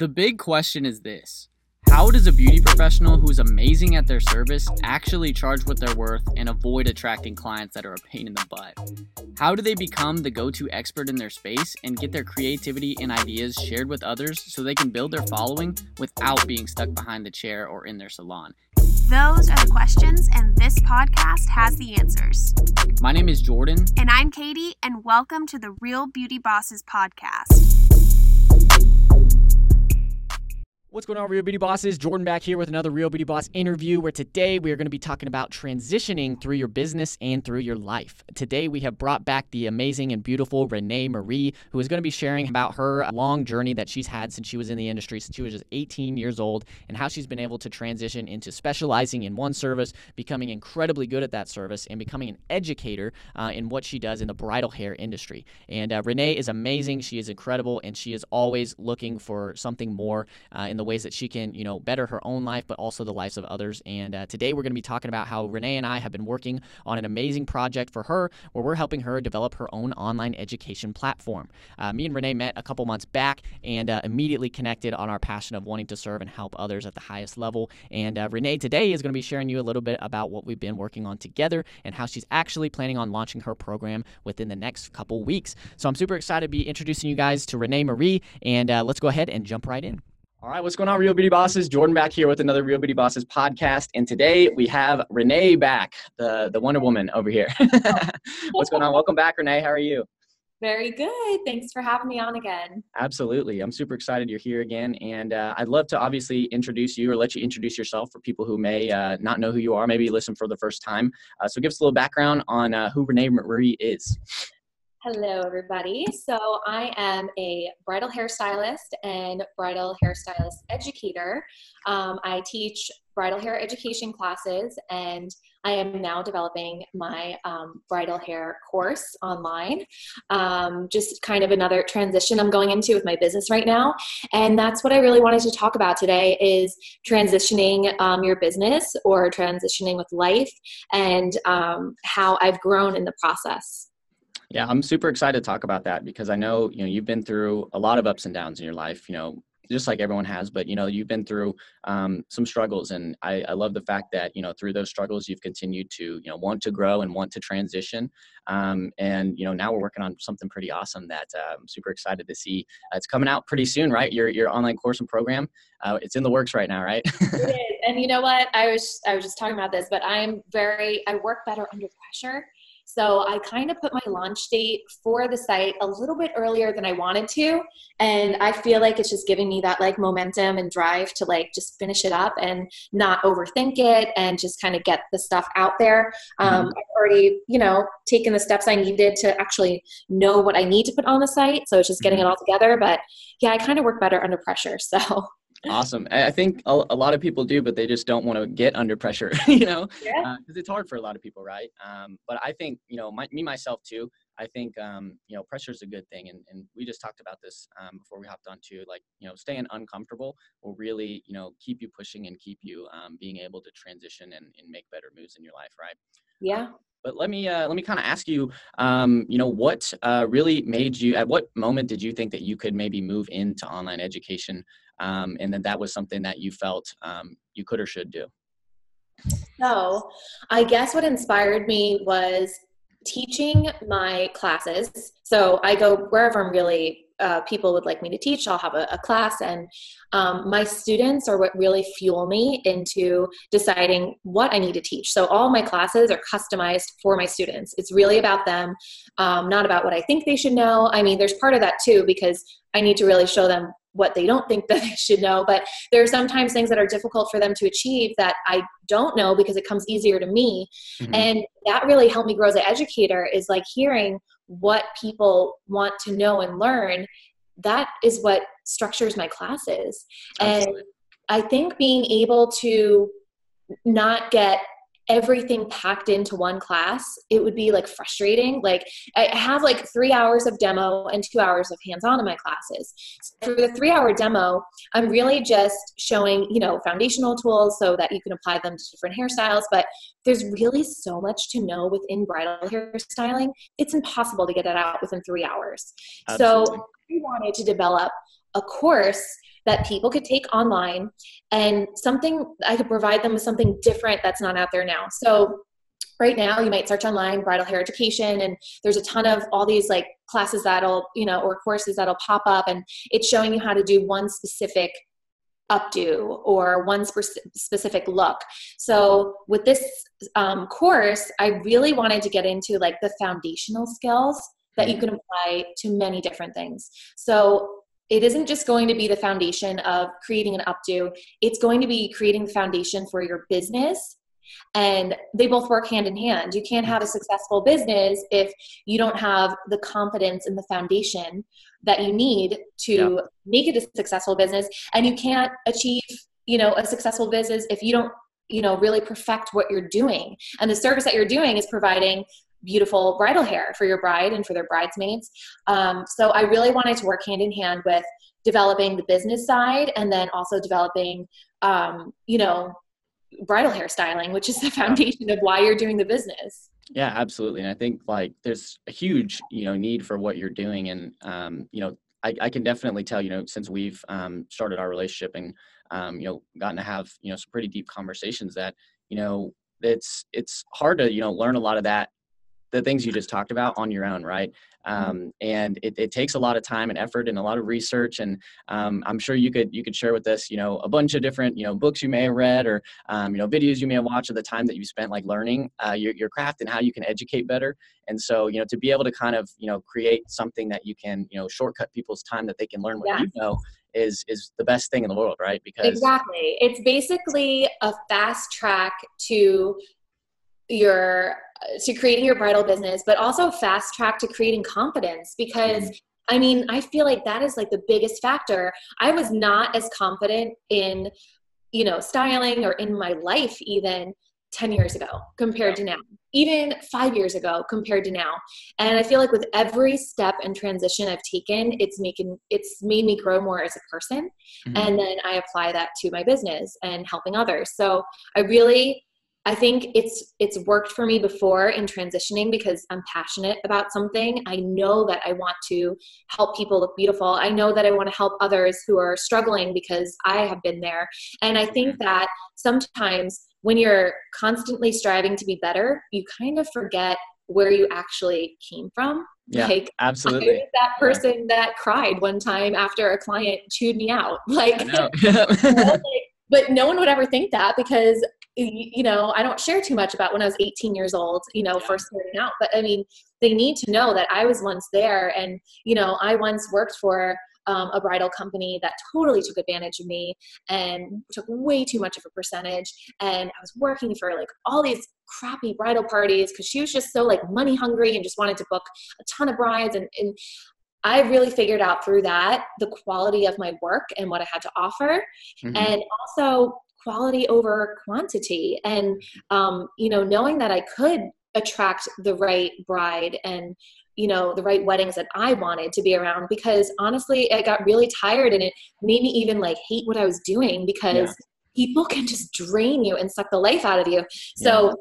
The big question is this How does a beauty professional who's amazing at their service actually charge what they're worth and avoid attracting clients that are a pain in the butt? How do they become the go to expert in their space and get their creativity and ideas shared with others so they can build their following without being stuck behind the chair or in their salon? Those are the questions, and this podcast has the answers. My name is Jordan. And I'm Katie, and welcome to the Real Beauty Bosses podcast. What's going on, Real Beauty Bosses? Jordan back here with another Real Beauty Boss interview where today we are going to be talking about transitioning through your business and through your life. Today we have brought back the amazing and beautiful Renee Marie, who is going to be sharing about her long journey that she's had since she was in the industry, since she was just 18 years old, and how she's been able to transition into specializing in one service, becoming incredibly good at that service, and becoming an educator uh, in what she does in the bridal hair industry. And uh, Renee is amazing. She is incredible, and she is always looking for something more uh, in the ways that she can, you know, better her own life, but also the lives of others. And uh, today we're going to be talking about how Renee and I have been working on an amazing project for her where we're helping her develop her own online education platform. Uh, me and Renee met a couple months back and uh, immediately connected on our passion of wanting to serve and help others at the highest level. And uh, Renee today is going to be sharing you a little bit about what we've been working on together and how she's actually planning on launching her program within the next couple weeks. So I'm super excited to be introducing you guys to Renee Marie, and uh, let's go ahead and jump right in. All right, what's going on, Real Beauty Bosses? Jordan back here with another Real Beauty Bosses podcast, and today we have Renee back, the the Wonder Woman over here. what's going on? Welcome back, Renee. How are you? Very good. Thanks for having me on again. Absolutely. I'm super excited you're here again. And uh, I'd love to obviously introduce you or let you introduce yourself for people who may uh, not know who you are, maybe listen for the first time. Uh, so give us a little background on uh, who Renee Marie is. Hello, everybody. So, I am a bridal hairstylist and bridal hairstylist educator. Um, I teach bridal hair education classes, and I am now developing my um, bridal hair course online. Um, just kind of another transition I'm going into with my business right now, and that's what I really wanted to talk about today: is transitioning um, your business or transitioning with life, and um, how I've grown in the process. Yeah, I'm super excited to talk about that because I know, you know, you've been through a lot of ups and downs in your life, you know, just like everyone has, but you know, you've been through um, some struggles and I, I, love the fact that, you know, through those struggles, you've continued to, you know, want to grow and want to transition. Um, and, you know, now we're working on something pretty awesome that uh, I'm super excited to see. Uh, it's coming out pretty soon, right? Your, your online course and program, uh, it's in the works right now, right? and you know what? I was, I was just talking about this, but I'm very, I work better under pressure. So I kind of put my launch date for the site a little bit earlier than I wanted to. And I feel like it's just giving me that like momentum and drive to like just finish it up and not overthink it and just kind of get the stuff out there. Mm-hmm. Um, I've already, you know, taken the steps I needed to actually know what I need to put on the site. So it's just getting mm-hmm. it all together. But yeah, I kind of work better under pressure. So awesome i think a, a, lot of people do but they just don't want to get under pressure you know because yeah. uh, it's hard for a lot of people right um, but i think you know my, me myself too i think um, you know pressure is a good thing and, and we just talked about this um, before we hopped on to like you know staying uncomfortable will really you know keep you pushing and keep you um, being able to transition and, and make better moves in your life right yeah but let me uh, let me kind of ask you, um, you know, what uh, really made you? At what moment did you think that you could maybe move into online education, um, and that that was something that you felt um, you could or should do? So, I guess what inspired me was teaching my classes. So I go wherever I'm really uh, people would like me to teach. I'll have a, a class, and um, my students are what really fuel me into deciding what I need to teach. So all my classes are customized for my students. It's really about them, um, not about what I think they should know. I mean, there's part of that too because I need to really show them what they don't think that they should know but there are sometimes things that are difficult for them to achieve that i don't know because it comes easier to me mm-hmm. and that really helped me grow as an educator is like hearing what people want to know and learn that is what structures my classes Absolutely. and i think being able to not get everything packed into one class it would be like frustrating. Like i have like three hours of demo and two hours of hands-on in my classes. So for the three hour demo i'm really just showing you know foundational tools so that you can apply them to different hairstyles but there's really so much to know within bridal hairstyling. It's impossible to get it out within three hours. Absolutely. so i wanted to develop a course that people could take online and something I could provide them with something different that's not out there now. So right now you might search online bridal hair education and there's a ton of all these like classes that'll you know or courses that'll pop up and it's showing you how to do one specific updo or one spe- specific look. So with this um, course i really wanted to get into like the foundational skills that you can apply to many different things. So it isn't just going to be the foundation of creating an updo. It's going to be creating the foundation for your business. And they both work hand in hand. You can't have a successful business if you don't have the confidence in the foundation that you need to yeah. make it a successful business. And you can't achieve you know a successful business if you don't you know really perfect what you're doing. And the service that you're doing is providing beautiful bridal hair for your bride and for their bridesmaids um, so i really wanted to work hand in hand with developing the business side and then also developing um, you know bridal hairstyling, which is the foundation of why you're doing the business. Yeah, absolutely. And I think like there's a huge, you know, need for what you're doing. And, um, you know, I, I can definitely tell, you know, since we've um, started our relationship and, um, you know, gotten to have, you know, some pretty deep conversations that, you know, it's, it's hard to, you know, learn a lot of that the things you just talked about on your own, right? Mm-hmm. Um, and it, it, takes a lot of time and effort and a lot of research. And um, I'm sure you could you could share with us, you know, a bunch of different you know books you may have read or um, you know videos you may have watched at the time that you spent like learning uh, your your craft and how you can educate better. And so you know to be able to kind of you know create something that you can you know shortcut people's time that they can learn what you know is is the best thing in the world, right? Because exactly, it's basically a fast track to your to creating your bridal business, but also fast track to creating confidence because mm-hmm. I mean, I feel like that is like the biggest factor. I was not as confident in, you know, styling or in my life even 10 years ago compared to now, even five years ago compared to now. And I feel like with every step and transition I've taken, it's making, it's made me grow more as a person. Mm-hmm. And then I apply that to my business and helping others. So I really, I think it's it's worked for me before in transitioning because I'm passionate about something. I know that I want to help people look beautiful. I know that I want to help others who are struggling because I have been there. And I think mm-hmm. that sometimes when you're constantly striving to be better, you kind of forget where you actually came from. Yeah, like, absolutely. that person yeah. that cried one time after a client chewed me out. Like, like but no one would ever think that because you know i don't share too much about when i was 18 years old you know yeah. first starting out but i mean they need to know that i was once there and you know i once worked for um, a bridal company that totally took advantage of me and took way too much of a percentage and i was working for like all these crappy bridal parties because she was just so like money hungry and just wanted to book a ton of brides and, and I really figured out through that the quality of my work and what I had to offer, mm-hmm. and also quality over quantity. And um, you know knowing that i could attract the right bride and you know the right weddings that i wanted to be around because honestly i got really tired and it made me even like hate what i was doing because yeah. people can just drain you and suck the life out of you. So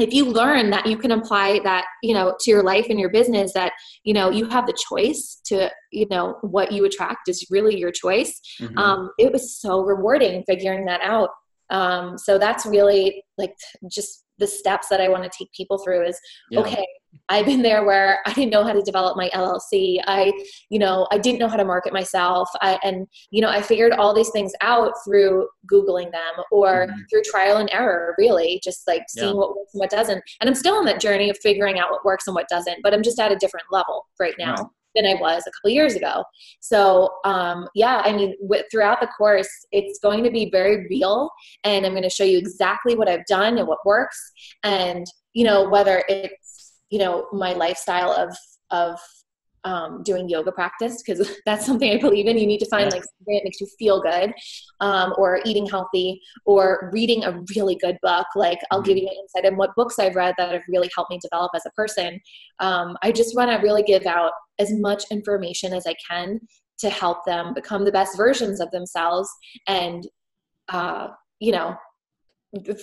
if you learn that you can apply that you know to your life and your business that you know you have the choice to you know what you attract is really your choice mm-hmm. um, it was so rewarding figuring that out um, so that's really like just the steps that i want to take people through is yeah. okay I've been there where I didn't know how to develop my LLC. I, you know, I didn't know how to market myself. I, and, you know, I figured all these things out through Googling them or mm-hmm. through trial and error, really, just like seeing yeah. what works and what doesn't. And I'm still on that journey of figuring out what works and what doesn't, but I'm just at a different level right now. Right. Than I was a couple years ago. So, um, yeah, I mean, with, throughout the course, it's going to be very real, and I'm going to show you exactly what I've done and what works, and you know whether it's you know my lifestyle of of um, doing yoga practice because that's something I believe in. You need to find like something that makes you feel good, um, or eating healthy, or reading a really good book. Like I'll mm-hmm. give you an insight on what books I've read that have really helped me develop as a person. Um, I just want to really give out as much information as I can to help them become the best versions of themselves, and uh, you know,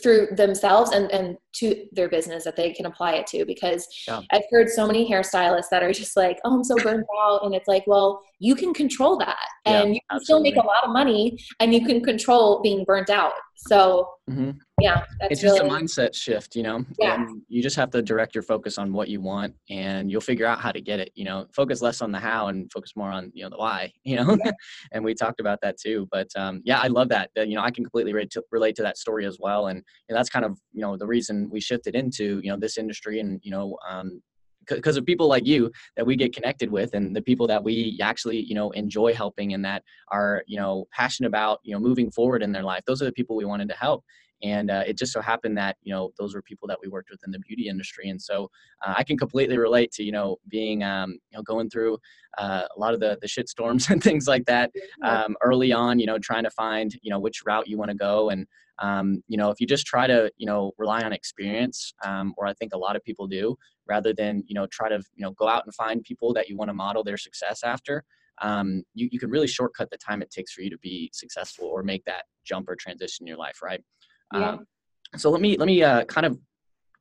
through themselves and, and to their business that they can apply it to because yeah. I've heard so many hairstylists that are just like, oh, I'm so burned out. And it's like, well, you can control that and yeah, you can absolutely. still make a lot of money and you can control being burnt out. So mm-hmm. Yeah, it's just really, a mindset shift, you know. Yeah. And you just have to direct your focus on what you want, and you'll figure out how to get it. You know, focus less on the how and focus more on you know the why. You know, yeah. and we talked about that too. But um, yeah, I love that. You know, I can completely relate to, relate to that story as well, and know, that's kind of you know the reason we shifted into you know this industry and you know um, because of people like you that we get connected with and the people that we actually you know enjoy helping and that are you know passionate about you know moving forward in their life those are the people we wanted to help and uh, it just so happened that you know those were people that we worked with in the beauty industry. And so uh, i can completely relate to you know being um, you know going through uh, a lot of the the shit storms and things like that um, early on you know trying to find you know which route you want to go. And um, you know if you just try to you know rely on experience um, or i think a lot of people do rather than you know try to you know go out and find people that you want to model their success after um, you, you can really shortcut the time it takes for you to be successful or make that jump or transition in your life right yeah. Um, so let me let me uh, kind of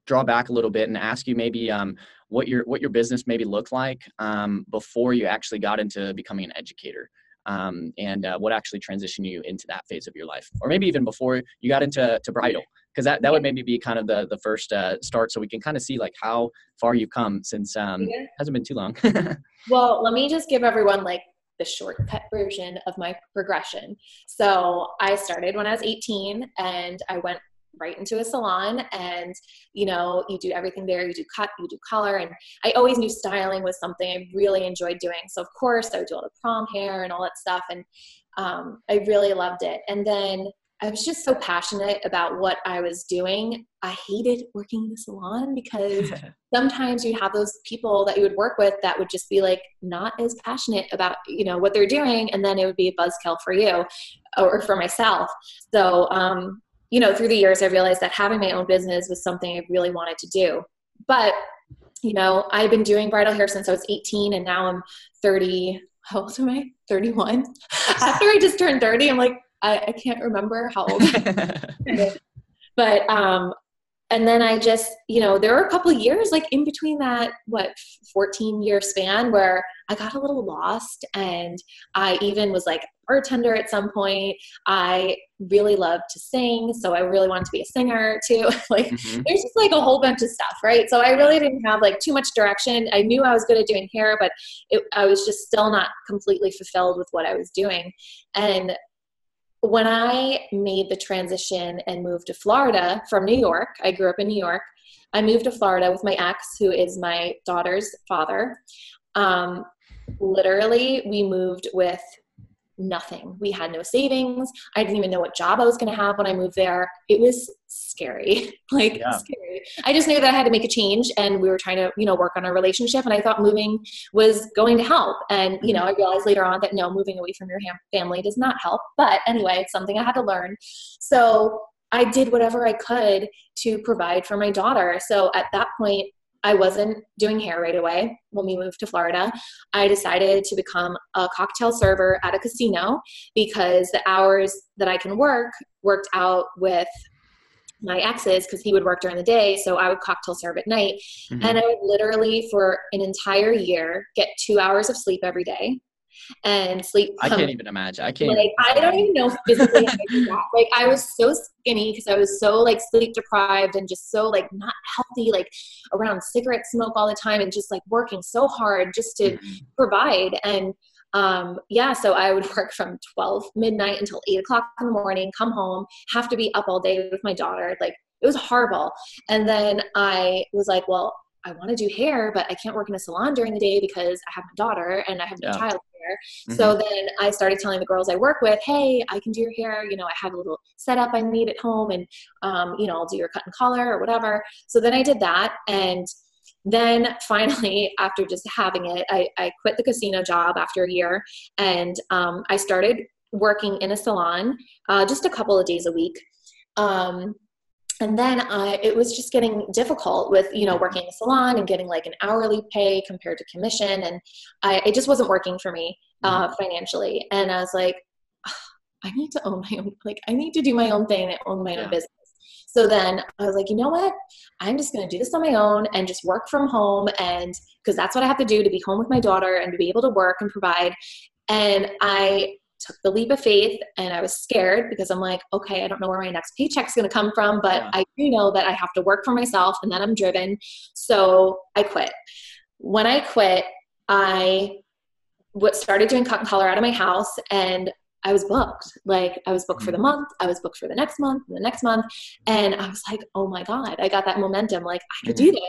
draw back a little bit and ask you maybe um, what your what your business maybe looked like um, before you actually got into becoming an educator um, and uh, what actually transitioned you into that phase of your life or maybe even before you got into to bridal because that, that would maybe be kind of the, the first uh, start so we can kind of see like how far you've come since um yeah. hasn't been too long well let me just give everyone like the shortcut version of my progression. So I started when I was 18 and I went right into a salon and you know you do everything there. You do cut you do color and i always knew styling was something i really enjoyed doing. So of course i would do all the prom hair and all that stuff and um, i really loved it. And then I was just so passionate about what I was doing. I hated working in the salon because sometimes you'd have those people that you would work with that would just be like not as passionate about you know what they're doing, and then it would be a buzzkill for you or for myself. So um, you know, through the years, I realized that having my own business was something I really wanted to do. But you know, I've been doing bridal hair since I was 18, and now I'm 30. How old am I? 31. After I just turned 30, I'm like, I, I can't remember how old. but um, and then I just, you know, there were a couple years like in between that, what, 14 year span where I got a little lost. And I even was like bartender at some point. I really loved to sing. So I really wanted to be a singer too. like mm-hmm. there's just like a whole bunch of stuff, right? So I really didn't have like too much direction. I knew I was good at doing hair, but it, I was just still not completely fulfilled with what I was doing. And when I made the transition and moved to Florida from New York, I grew up in New York. I moved to Florida with my ex, who is my daughter's father. Um, literally, we moved with nothing. We had no savings. I didn't even know what job I was going to have when I moved there. It was scary, like yeah. scary. I just knew that I had to make a change and we were trying to, you know, work on our relationship. And I thought moving was going to help. And, you know, mm-hmm. I realized later on that no, moving away from your family does not help. But anyway, it's something I had to learn. So I did whatever I could to provide for my daughter. So at that point, I wasn't doing hair right away when we moved to Florida. I decided to become a cocktail server at a casino because the hours that I can work worked out with my exes because he would work during the day so i would cocktail serve at night mm-hmm. and i would literally for an entire year get two hours of sleep every day and sleep. I can't even imagine. I can't. Like I don't even know physically how that. Like I was so skinny because I was so like sleep deprived and just so like not healthy, like around cigarette smoke all the time and just like working so hard just to mm-hmm. provide and um, yeah, so I would work from 12 midnight until 8 o'clock in the morning, come home, have to be up all day with my daughter. Like, it was horrible. And then I was like, well, I want to do hair, but I can't work in a salon during the day because I have my daughter and I have no yeah. child care. Mm-hmm. So then I started telling the girls I work with, hey, I can do your hair. You know, I have a little setup I need at home and, um, you know, I'll do your cut and color or whatever. So then I did that. And then finally, after just having it, I, I quit the casino job after a year and um, I started working in a salon uh, just a couple of days a week. Um, and then uh, it was just getting difficult with you know working in a salon and getting like an hourly pay compared to commission and I, it just wasn't working for me uh, mm-hmm. financially and i was like i need to own my own like i need to do my own thing and own my yeah. own business So then I was like, you know what? I'm just going to do this on my own and just work from home. And because that's what I have to do to be home with my daughter and to be able to work and provide. And I took the leap of faith and I was scared because I'm like, okay, I don't know where my next paycheck's going to come from, but yeah. I do know that I have to work for myself and then I'm driven. So I quit. When I quit, I what started doing cut and color out of my house and I was booked. Like I was booked for the mm. month, I was booked for the next month, the next month. And I was like, oh my God, I got that momentum. Like I could do this.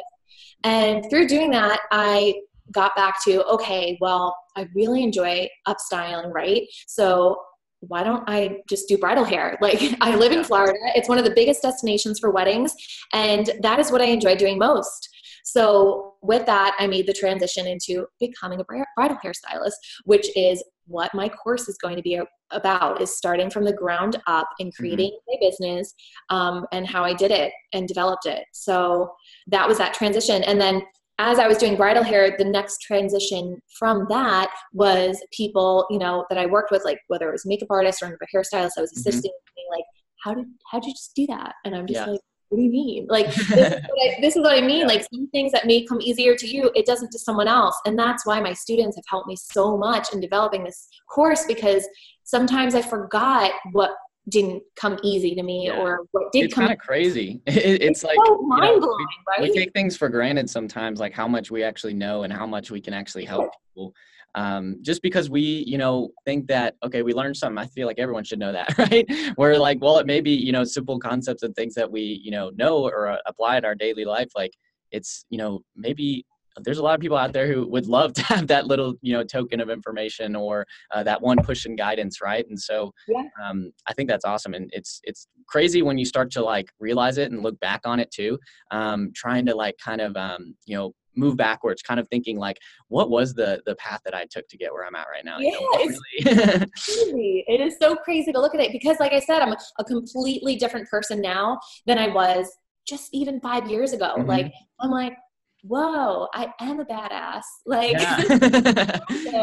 And through doing that, I got back to, okay, well, I really enjoy upstyling, right? So why don't I just do bridal hair? Like I live in Florida. It's one of the biggest destinations for weddings. And that is what I enjoy doing most. So with that, I made the transition into becoming a bridal hairstylist, which is what my course is going to be about is starting from the ground up and mm-hmm. creating mm-hmm. my business um, and how i did it and developed it so that was that transition and then as I was doing bridal hair, the next transition from that was people, you know, that I worked with, like whether it was makeup artist or a hairstylist, I was mm-hmm. assisting, mm-hmm. like, how did how'd you just do that? And I'm just yeah. like, what do you mean? Like this, is I, this, is what I, mean. Yeah. Like some things that may come easier to you, it doesn't to someone else. And that's why my students have helped me so much in developing this course because sometimes I forgot what didn't come easy to me yeah. or what did it's come kind of crazy it, it's, it's, like so mind blowing, know, we, right? we take things for granted sometimes like how much we actually know and how much we can actually help people um, just because we you know think that okay we learned something i feel like everyone should know that right we're like well it may be you know simple concepts and things that we you know know or uh, apply in our daily life like it's you know maybe there's a lot of people out there who would love to have that little you know token of information or uh, that one push and guidance right and so yeah. um, i think that's awesome and it's it's crazy when you start to like realize it and look back on it too um, trying to like kind of um, you know move backwards kind of thinking like what was the the path that i took to get where i'm at right now yeah, you know, it's really. crazy. it is so crazy to look at it because like i said i'm a completely different person now than i was just even five years ago mm-hmm. like i'm like whoa i am a badass like yeah.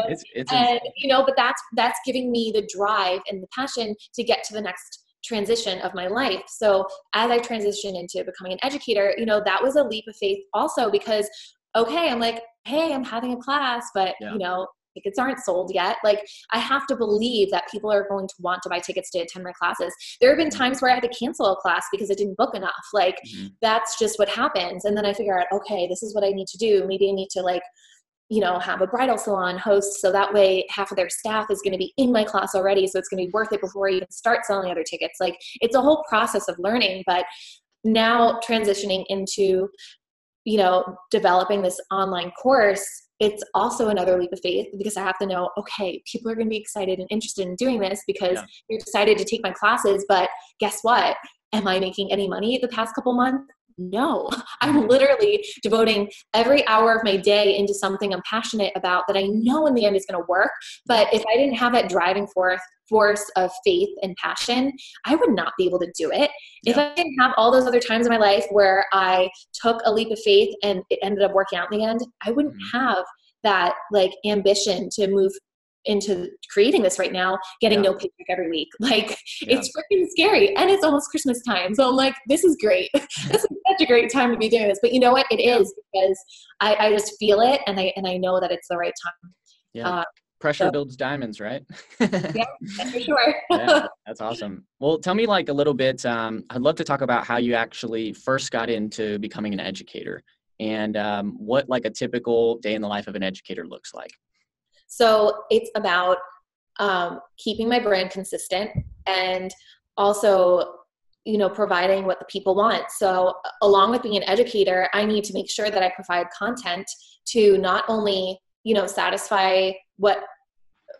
it's, it's and you know but that's that's giving me the drive and the passion to get to the next transition of my life so as i transitioned into becoming an educator you know that was a leap of faith also because okay i'm like hey i'm having a class but yeah. you know tickets aren't sold yet. Like I have to believe that people are going to want to buy tickets to attend my classes. There have been mm-hmm. times where I had to cancel a class because I didn't book enough. Like mm-hmm. that's just what happens. And then I figure out, okay, this is what I need to do. Maybe I need to like you know have a bridal salon host so that way half of their staff is going to be in my class already so it's going to be worth it before I even start selling other tickets like it's a whole process of learning but now transitioning into you know developing this online course it's also another leap of faith because I have to know, okay, people are going to be excited and interested in doing this because yeah. you're excited to take my classes. But guess what? Am I making any money the past couple months? No, I'm literally devoting every hour of my day into something I'm passionate about that I know in the end is going to work. But if I didn't have that driving force, force of faith and passion, I would not be able to do it. Yeah. If I didn't have all those other times in my life where I took a leap of faith and it ended up working out in the end, I wouldn't mm-hmm. have that like ambition to move into creating this right now, getting yeah. no paycheck every week. Like yeah. it's freaking scary. And it's almost Christmas time. So I'm like, this is great. this is such a great time to be doing this. But you know what? It yeah. is because I, I just feel it and I and I know that it's the right time. Yeah. Uh, Pressure so. builds diamonds, right? yeah, for sure. yeah, that's awesome. Well, tell me like a little bit. Um, I'd love to talk about how you actually first got into becoming an educator and um, what like a typical day in the life of an educator looks like. So it's about um, keeping my brand consistent and also you know providing what the people want so along with being an educator i need to make sure that i provide content to not only you know satisfy what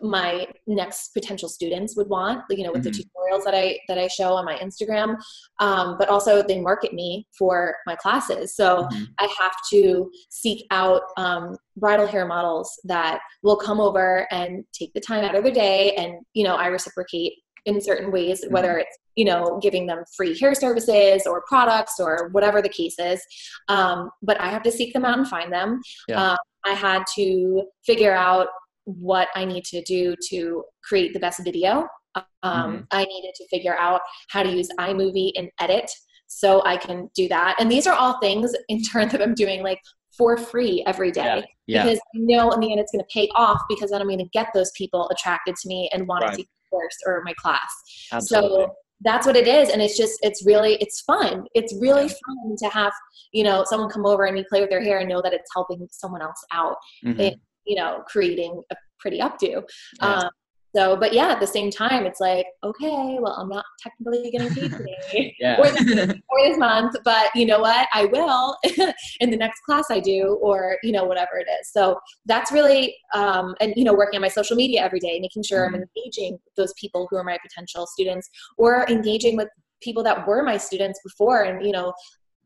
my next potential students would want you know with mm-hmm. the tutorials that i that i show on my instagram um, but also they market me for my classes so mm-hmm. i have to seek out um, bridal hair models that will come over and take the time out of their day and you know i reciprocate in certain ways mm-hmm. whether it's you know giving them free hair services or products or whatever the case is um, but i have to seek them out and find them yeah. uh, i had to figure out what I need to do to create the best video. Um, mm-hmm. I needed to figure out how to use iMovie and edit so I can do that. And these are all things in turn that I'm doing like for free every day Yeah. Yeah. because I know in the end it's going to pay off because then I'm going to get those people attracted to me and want Right. to course or my class. Absolutely. So that's what it is. And it's just, it's really, it's fun. It's really fun to have, you know, someone come over and you play with their hair and know that it's helping someone else out, Mhm. it- you know, creating a pretty updo. Yeah. Um, so, but yeah, at the same time, it's like, okay, well, I'm not technically getting paid today yeah. or, this, or this month, but you know what? I will in the next class I do, or, you know, whatever it is. So that's really, um, and, you know, working on my social media every day, making sure Mhm. I'm engaging those people who are my potential students or engaging with people that were my students before and, you know,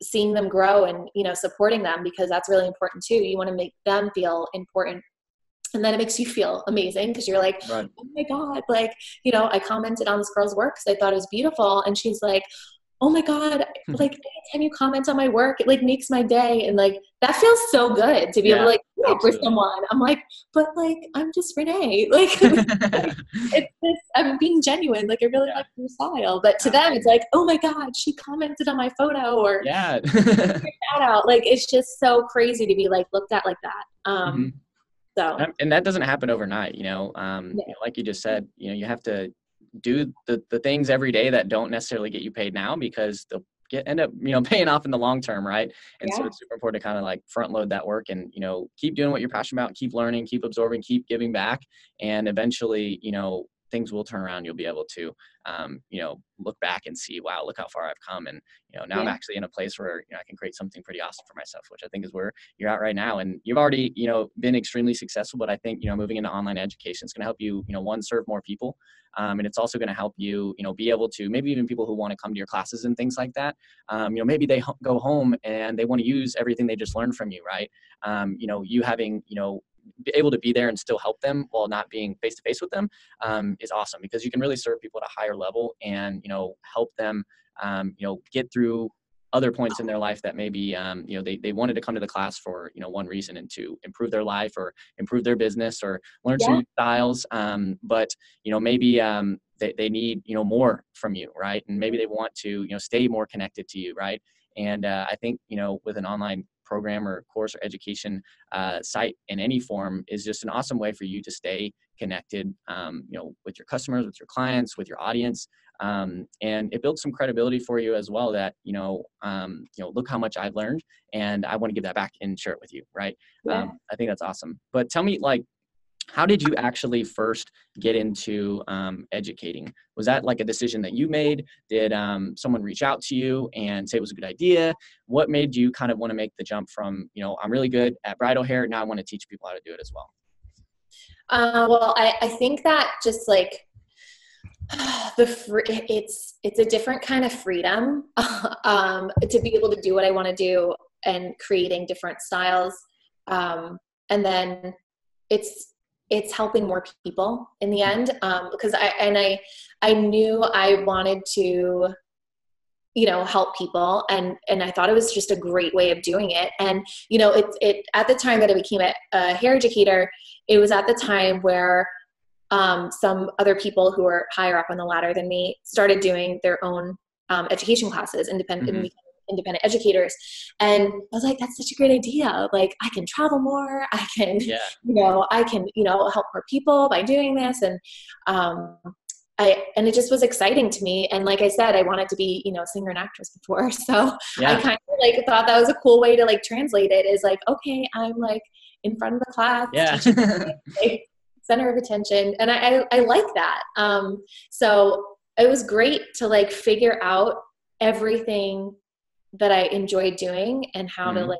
seeing them grow and, you know, supporting them because that's really important too. You want to make them feel important. And then it makes you feel amazing because you're like, right. oh my god like you know i commented on this girl's work because i thought it was beautiful and she's like oh my god Hmm. like anytime you comment on my work it like makes my day and like that feels so good to be able to like do it for someone i'm like but like i'm just renee like it's this i'm being genuine like i really Yeah. like your style but to them it's like oh my god she commented on my photo or yeah. shout out like it's just so crazy to be like looked at like that um Mhm. So and that doesn't happen overnight you know um Yeah. you know, like you just said you know you have to do the, the things every day that don't necessarily get you paid now because they'll get end up you know paying off in the long term right and so it's super important to kind of like front load that work and you know keep doing what you're passionate about keep learning keep absorbing keep giving back and eventually you know things will turn around you'll be able to um, you know look back and see wow look how far i've come and you know now i'm actually in a place where you know i can create something pretty awesome for myself which i think is where you're at right now and you've already you know been extremely successful but i think you know moving into online education is going to help you you know one serve more people um, and it's also going to help you you know be able to maybe even people who want to come to your classes and things like that um, you know maybe they ho- go home and they want to use everything they just learned from you right um, you know you having you know able to be there and still help them while not being face to face with them um, is awesome because you can really serve people at a higher level and you know help them um, you know get through other points in their life that maybe um, you know they, they wanted to come to the class for you know one reason and to improve their life or improve their business or learn some new styles um, but you know maybe um, they, they need you know more from you right? And maybe they want to you know stay more connected to you right? And uh, i think you know with an online program or course or education uh, site in any form is just an awesome way for you to stay connected um, you know with your customers with your clients with your audience. Um, and it builds some credibility for you as well that you know um, you know look how much i've learned and i want to give that back and share it with you right? Yeah. um, i think that's awesome. But tell me like how did you actually first get into um, educating? Was that like a decision that you made? Did um, someone reach out to you and say it was a good idea? What made you kind of want to make the jump from you know i'm really good at bridal hair now i want to teach people how to do it as well Uh, well, I, I think that just like the free, it's it's a different kind of freedom um, to be able to do what I want to do and creating different styles, um, and then it's it's helping more people in the end um, because I and I I knew I wanted to you know help people and and i thought it was just a great way of doing it and you know it it at the time that i became a, a hair educator it was at the time where um, some other people who were higher up on the ladder than me started doing their own um, education classes independent Mhm. Independent educators. And i was like that's such a great idea. Like i can travel more. I can yeah. you know i can you know help more people by doing this. And um I, and it just was exciting to me. And like i said i wanted to be you know a singer and actress before. So i kind of like thought that was a cool way to like translate it is like okay i'm like in front of the class yeah. like, center of attention. And I, I i like that. Um so it was great to like figure out everything that i enjoy doing and how to Mhm. like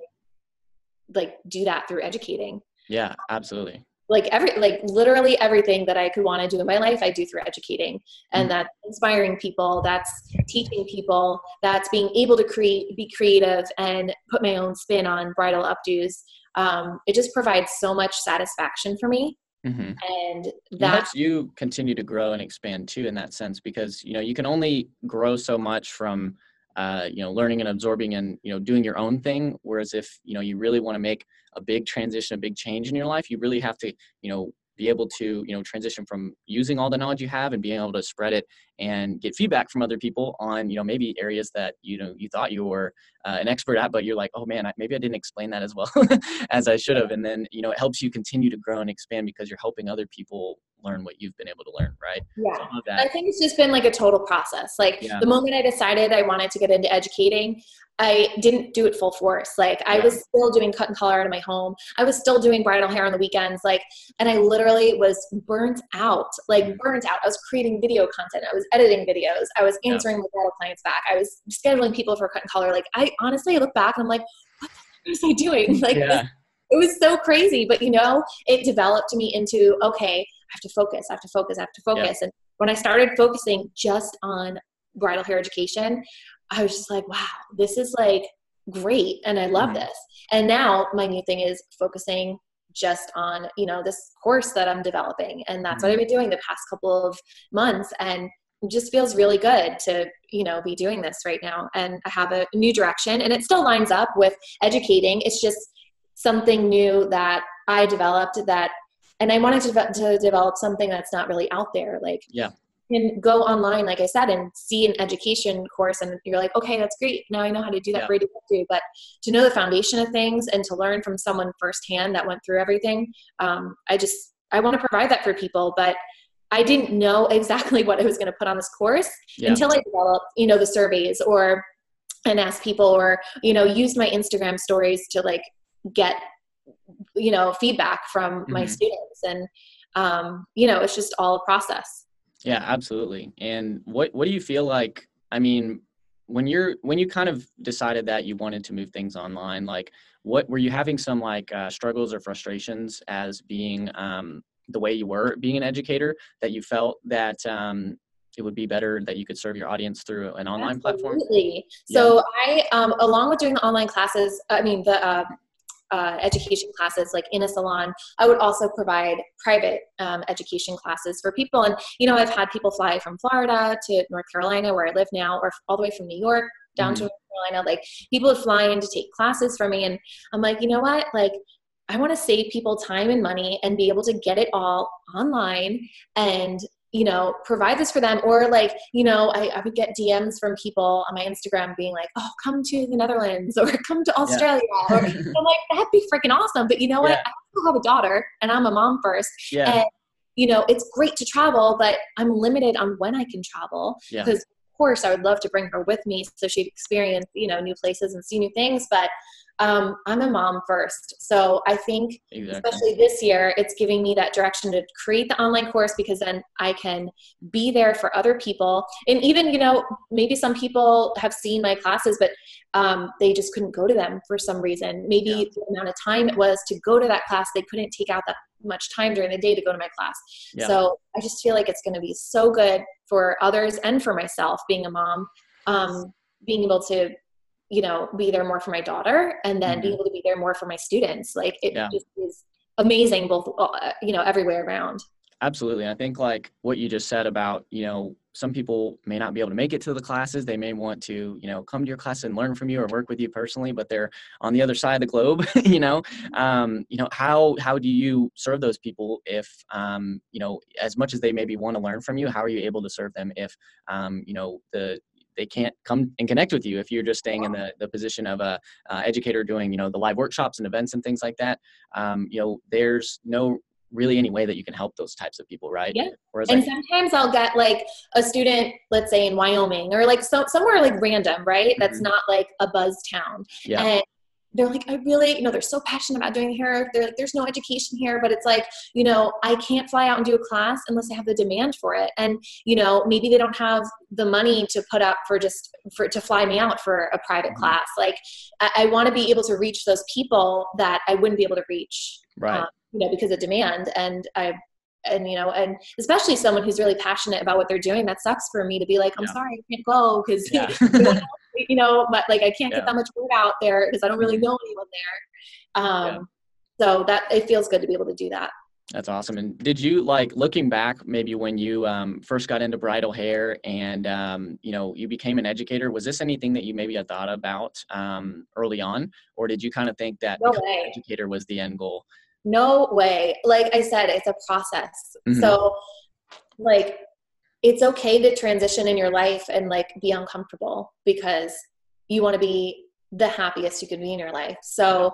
like do that through educating. Yeah absolutely. Like every like literally everything that i could want to do in my life i do through educating. And Mhm. that's inspiring people that's teaching people that's being able to create be creative and put my own spin on bridal updos. Um, it just provides so much satisfaction for me. Hmm and that helps you continue to grow and expand too in that sense because you know you can only grow so much from uh, you know learning and absorbing and you know doing your own thing. Whereas if you know you really want to make a big transition a big change in your life you really have to you know be able to you know transition from using all the knowledge you have and being able to spread it and get feedback from other people on you know maybe areas that you know you thought you were uh, an expert at but you're like oh man I, maybe i didn't explain that as well as i should have and then you know it helps you continue to grow and expand because you're helping other people learn what you've been able to learn, right? Yeah. I think it's just been like a total process. Like yeah. the moment I decided I wanted to get into educating, I didn't do it full force. Like I was still doing cut and color out of my home. I was still doing bridal hair on the weekends. Like, and I literally was burnt out, like mm. burnt out. I was creating video content. I was editing videos. I was answering yeah. the bridal clients back. I was scheduling people for cut and color. Like I honestly look back and I'm like, what the was I doing? Like yeah. it was so crazy. But you know, it developed me into, okay, I have to focus, I have to focus, I have to focus. Yeah. And when I started focusing just on bridal hair education, I was just like, wow, this is like great. And I love mm-hmm. this. And now my new thing is focusing just on, you know, this course that I'm developing. And that's mm-hmm. what I've been doing the past couple of months. And just feels really good to you know be doing this right now. And i have a new direction and it still lines up with educating. It's just something new that i developed that and i wanted to, to develop something that's not really out there. Like yeah. and go online like i said and see an education course and you're like okay that's great. Now i know how to do that. Yeah. do. But to know the foundation of things and to learn from someone firsthand that went through everything um, i just i want to provide that for people but i didn't know exactly what i was going to put on this course yeah. until i developed you know the surveys or and ask people or you know used my instagram stories to like get you know feedback from mm-hmm. my students and um, you know it's just all a process yeah absolutely and what what do you feel like i mean when you're when you kind of decided that you wanted to move things online like what were you having some like uh, struggles or frustrations as being um, the way you were being an educator that you felt that um, it would be better that you could serve your audience through an online Absolutely. platform Absolutely. So yeah. I, um, along with doing the online classes, I mean the uh, uh, education classes like in a salon i would also provide private um, education classes for people and you know i've had people fly from florida to north carolina where i live now or all the way from new york down mm-hmm. to north carolina like people would fly in to take classes for me and i'm like you know what like I want to save people time and money and be able to get it all online and you know, provide this for them. Or like, you know, I, I, would get DMs from people on my Instagram being like, oh, come to the Netherlands or come to Australia. Yeah. or, I'm like, that'd be freaking awesome. But you know what? Yeah. I still have a daughter and I'm a mom first. Yeah. And, you know, it's great to travel, but I'm limited on when I can travel because yeah. of course I would love to bring her with me so she'd experience, you know, new places and see new things. But um, I'm a mom first. So I think, exactly. especially this year, it's giving me that direction to create the online course because then I can be there for other people. And even, you know, maybe some people have seen my classes, but um, they just couldn't go to them for some reason. Maybe yeah. the amount of time it was to go to that class, they couldn't take out that much time during the day to go to my class. Yeah. So I just feel like it's going to be so good for others and for myself being a mom. Um, being able to you know be there more for my daughter and then mm-hmm. be able to be there more for my students like it yeah. just is amazing both uh, you know everywhere around absolutely i think like what you just said about you know some people may not be able to make it to the classes they may want to you know come to your class and learn from you or work with you personally but they're on the other side of the globe you know um, you know how how do you serve those people if um, you know as much as they maybe want to learn from you how are you able to serve them if um, you know the they can't come and connect with you if you're just staying in the, the position of a uh, educator doing you know the live workshops and events and things like that. Um, you know there's no really any way that you can help those types of people right? Yeah. Whereas and I, sometimes i'll get like a student let's say in wyoming or like so, somewhere like random right? That's mm-hmm. not like a buzz town yeah. and they're like, I really, you know, they're so passionate about doing hair. They're like, there's no education here, but it's like, you know, I can't fly out and do a class unless I have the demand for it. And, you know, maybe they don't have the money to put up for just for to fly me out for a private mm-hmm. class. Like, I, I want to be able to reach those people that I wouldn't be able to reach, right? Um, you know, because of demand. And I, and you know and especially someone who's really passionate about what they're doing that sucks for me to be like i'm yeah. sorry i can't go because yeah. you know, but like I can't yeah. get that much word out there because I don't really know anyone there. Um, yeah. So that it feels good to be able to do that. That's awesome. And did you like looking back, maybe when you um, first got into bridal hair and um, you know you became an educator? Was this anything that you maybe had thought about um, early on, or did you kind of think that no educator was the end goal? No way. Like I said, it's a process. Mm-hmm. So, like it's okay to transition in your life and like be uncomfortable because you want to be the happiest you could be in your life. So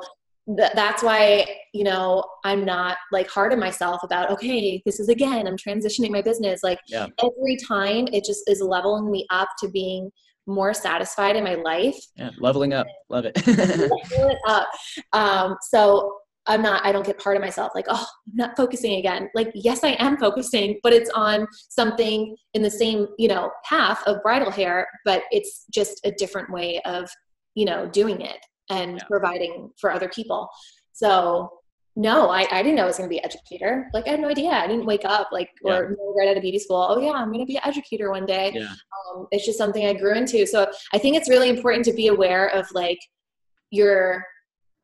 th- that's why, you know, I'm not like hard on myself about, okay, this is again, I'm transitioning my business. Like Yeah. every time it just is leveling me up to being more satisfied in my life. Yeah, leveling up. Love it. It up. Um, so I'm not, I don't get hard on myself like, oh, I'm not focusing again. Like, yes, I am focusing, but it's on something in the same, you know, path of bridal hair, but it's just a different way of, you know, doing it and Yeah. providing for other people. So no, I, I didn't know I was going to be an educator. Like I had no idea. I didn't wake up like or know right out of beauty school. Oh yeah, I'm going to be an educator one day. yeah. Um, it's just something I grew into. So I think it's really important to be aware of like your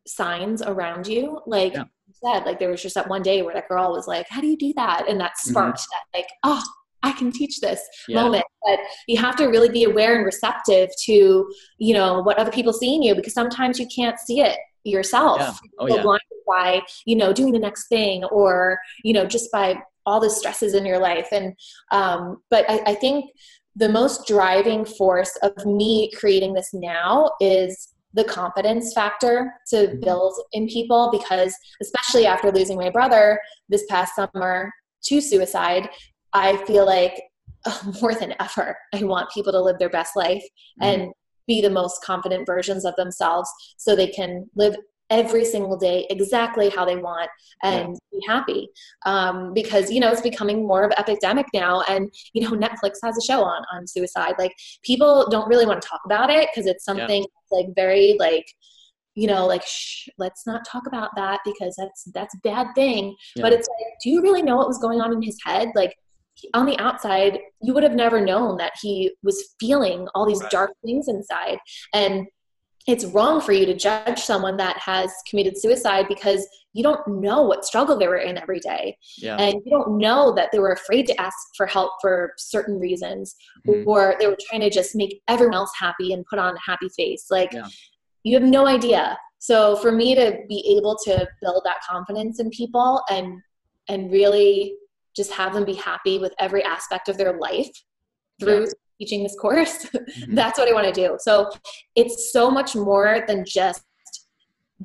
signs around you. Like Yeah. you said, like there was just that one day where that girl was like, "How do you do that?" And that sparked that like, "Oh, I can teach this." Mm-hmm. Yeah. moment but you have to really be aware and receptive to you know what other people see in you because sometimes you can't see it yourself Yeah. Oh yeah. blinded by you know doing the next thing or you know just by all the stresses in your life and um, but I, I think the most driving force of me creating this now is the confidence factor to Mhm. build in people because especially after losing my brother this past summer to suicide i feel like oh, more than ever i want people to live their best life Mhm. and be the most confident versions of themselves so they can live every single day exactly how they want and be happy um, because you know it's becoming more of an epidemic now and you know netflix has a show on on suicide like people don't really want to talk about it because it's Yeah. something like very like you know like shh let's not talk about that because that's that's a bad thing Yeah. but it's like do you really know what was going on in his head like on the outside you would have never known that he was feeling all these Right. dark things inside and it's wrong for you to judge someone that has committed suicide because you don't know what struggle they were in every day yeah. and you don't know that they were afraid to ask for help for certain reasons Mhm. or they were trying to just make everyone else happy and put on a happy face like Yeah. you have no idea so for me to be able to build that confidence in people and and really just have them be happy with every aspect of their life through teaching this course Mhm. that's what i want to do so it's so much more than just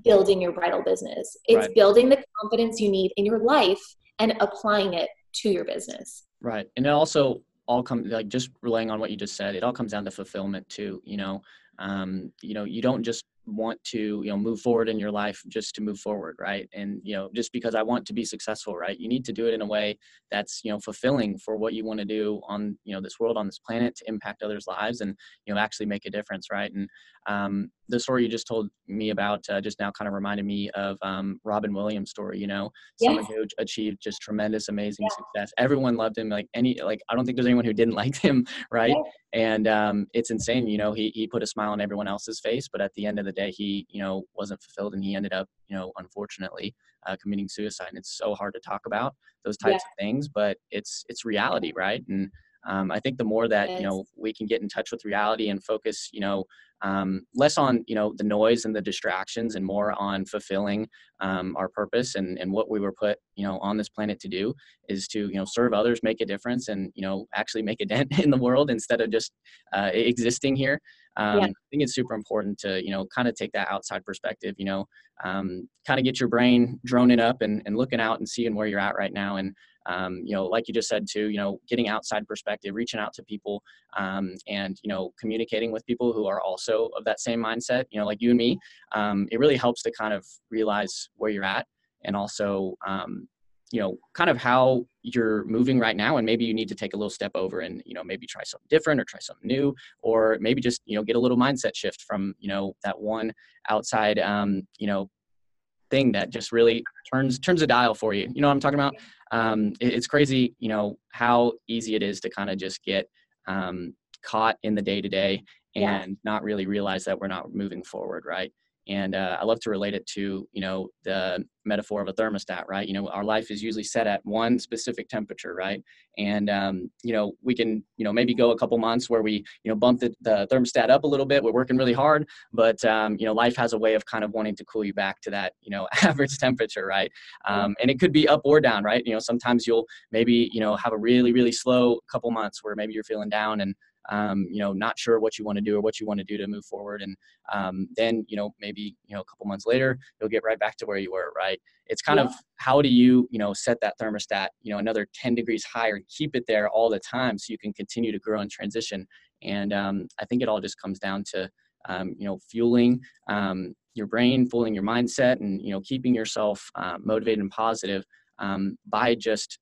building your bridal business it's Right. building the confidence you need in your life and applying it to your business Right. And it also all comes like just relying on what you just said, it all comes down to fulfillment too, you know. Um, you know, you don't just want to, you know, move forward in your life just to move forward, right? And, you know, just because I want to be successful, right? You need to do it in a way that's, you know, fulfilling for what you want to do on, you know, this world, on this planet to impact others' lives and, you know, actually make a difference, right? And um, the story you just told me about uh, just now kind of reminded me of um, Robin Williams' story, you know, someone who achieved just tremendous, amazing success. Everyone loved him. Like any, like I don't think there's anyone who didn't like him, right? Yeah. And um, it's insane. You know, he he put a smile on everyone else's face, but at the end of the day, he you know wasn't fulfilled, and he ended up you know unfortunately uh, committing suicide. And it's so hard to talk about those types of things, but it's it's reality, right? And um, I think the more that you know we can get in touch with reality and focus, you know, um, less on you know the noise and the distractions, and more on fulfilling um, our purpose and and what we were put you know on this planet to do is to you know serve others, make a difference, and you know actually make a dent in the world instead of just uh, existing here. Um, Yeah. I think it's super important to you know kind of take that outside perspective. You know, um, kind of get your brain droning up and, and looking out and seeing where you're at right now and um, you know like you just said too you know getting outside perspective reaching out to people um, and you know communicating with people who are also of that same mindset you know like you and me um, it really helps to kind of realize where you're at and also um, you know kind of how you're moving right now and maybe you need to take a little step over and you know maybe try something different or try something new or maybe just you know get a little mindset shift from you know that one outside um, you know thing that just really turns turns a dial for you. You know what i'm talking about? Um, it- it's crazy you know how easy it is to kind of just get um, caught in the day to day Yeah. and not really realize that we're not moving forward right and uh, I love to relate it to you know the metaphor of a thermostat, right? You know, our life is usually set at one specific temperature, right? And um, you know, we can you know maybe go a couple months where we you know bump the, the thermostat up a little bit. We're working really hard, but um, you know, life has a way of kind of wanting to cool you back to that you know average temperature, right? Um, and it could be up or down, right? You know, sometimes you'll maybe you know have a really really slow couple months where maybe you're feeling down and um, you know, not sure what you want to do or what you want to do to move forward. And um, then, you know, maybe, you know, a couple months later, you'll get right back to where you were, right? It's kind yeah. of how do you, you know, set that thermostat, you know, another 10 degrees higher and keep it there all the time so you can continue to grow and transition. And um, I think it all just comes down to, um, you know, fueling um, your brain, fueling your mindset, and, you know, keeping yourself uh, motivated and positive um, by just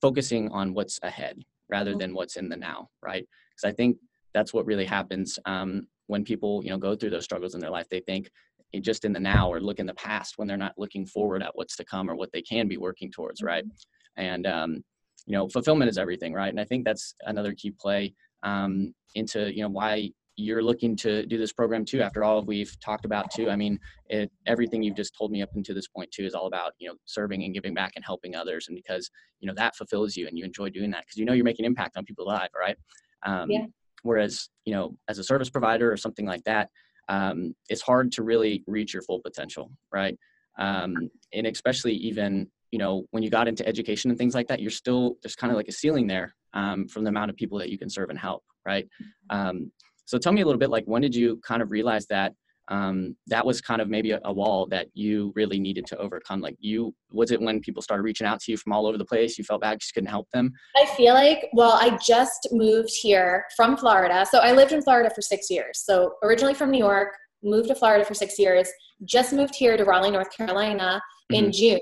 focusing on what's ahead rather than what's in the now, right? Because I think that's what really happens um, when people you know go through those struggles in their life. They think just in the now or look in the past when they're not looking forward at what's to come or what they can be working towards, right? Mm-hmm. And um, you know, fulfillment is everything, right? And I think that's another key play um, into you know why you're looking to do this program too after all we've talked about too i mean it, everything you've just told me up until this point too is all about you know serving and giving back and helping others and because you know that fulfills you and you enjoy doing that because you know you're making impact on people's lives right um, yeah. Whereas, you know, as a service provider or something like that, um, it's hard to really reach your full potential, right? Um, and especially even, you know, when you got into education and things like that, you're still, there's kind of like a ceiling there um, from the amount of people that you can serve and help, right? Mm-hmm. Um, so tell me a little bit, like, when did you kind of realize that um, that was kind of maybe a, a, wall that you really needed to overcome. Like you was it when people started reaching out to you from all over the place you felt bad just couldn't help them? I feel like well i just moved here from florida. So i lived in florida for six years. So originally from new york moved to florida for six years just moved here to raleigh north carolina in mm-hmm. june.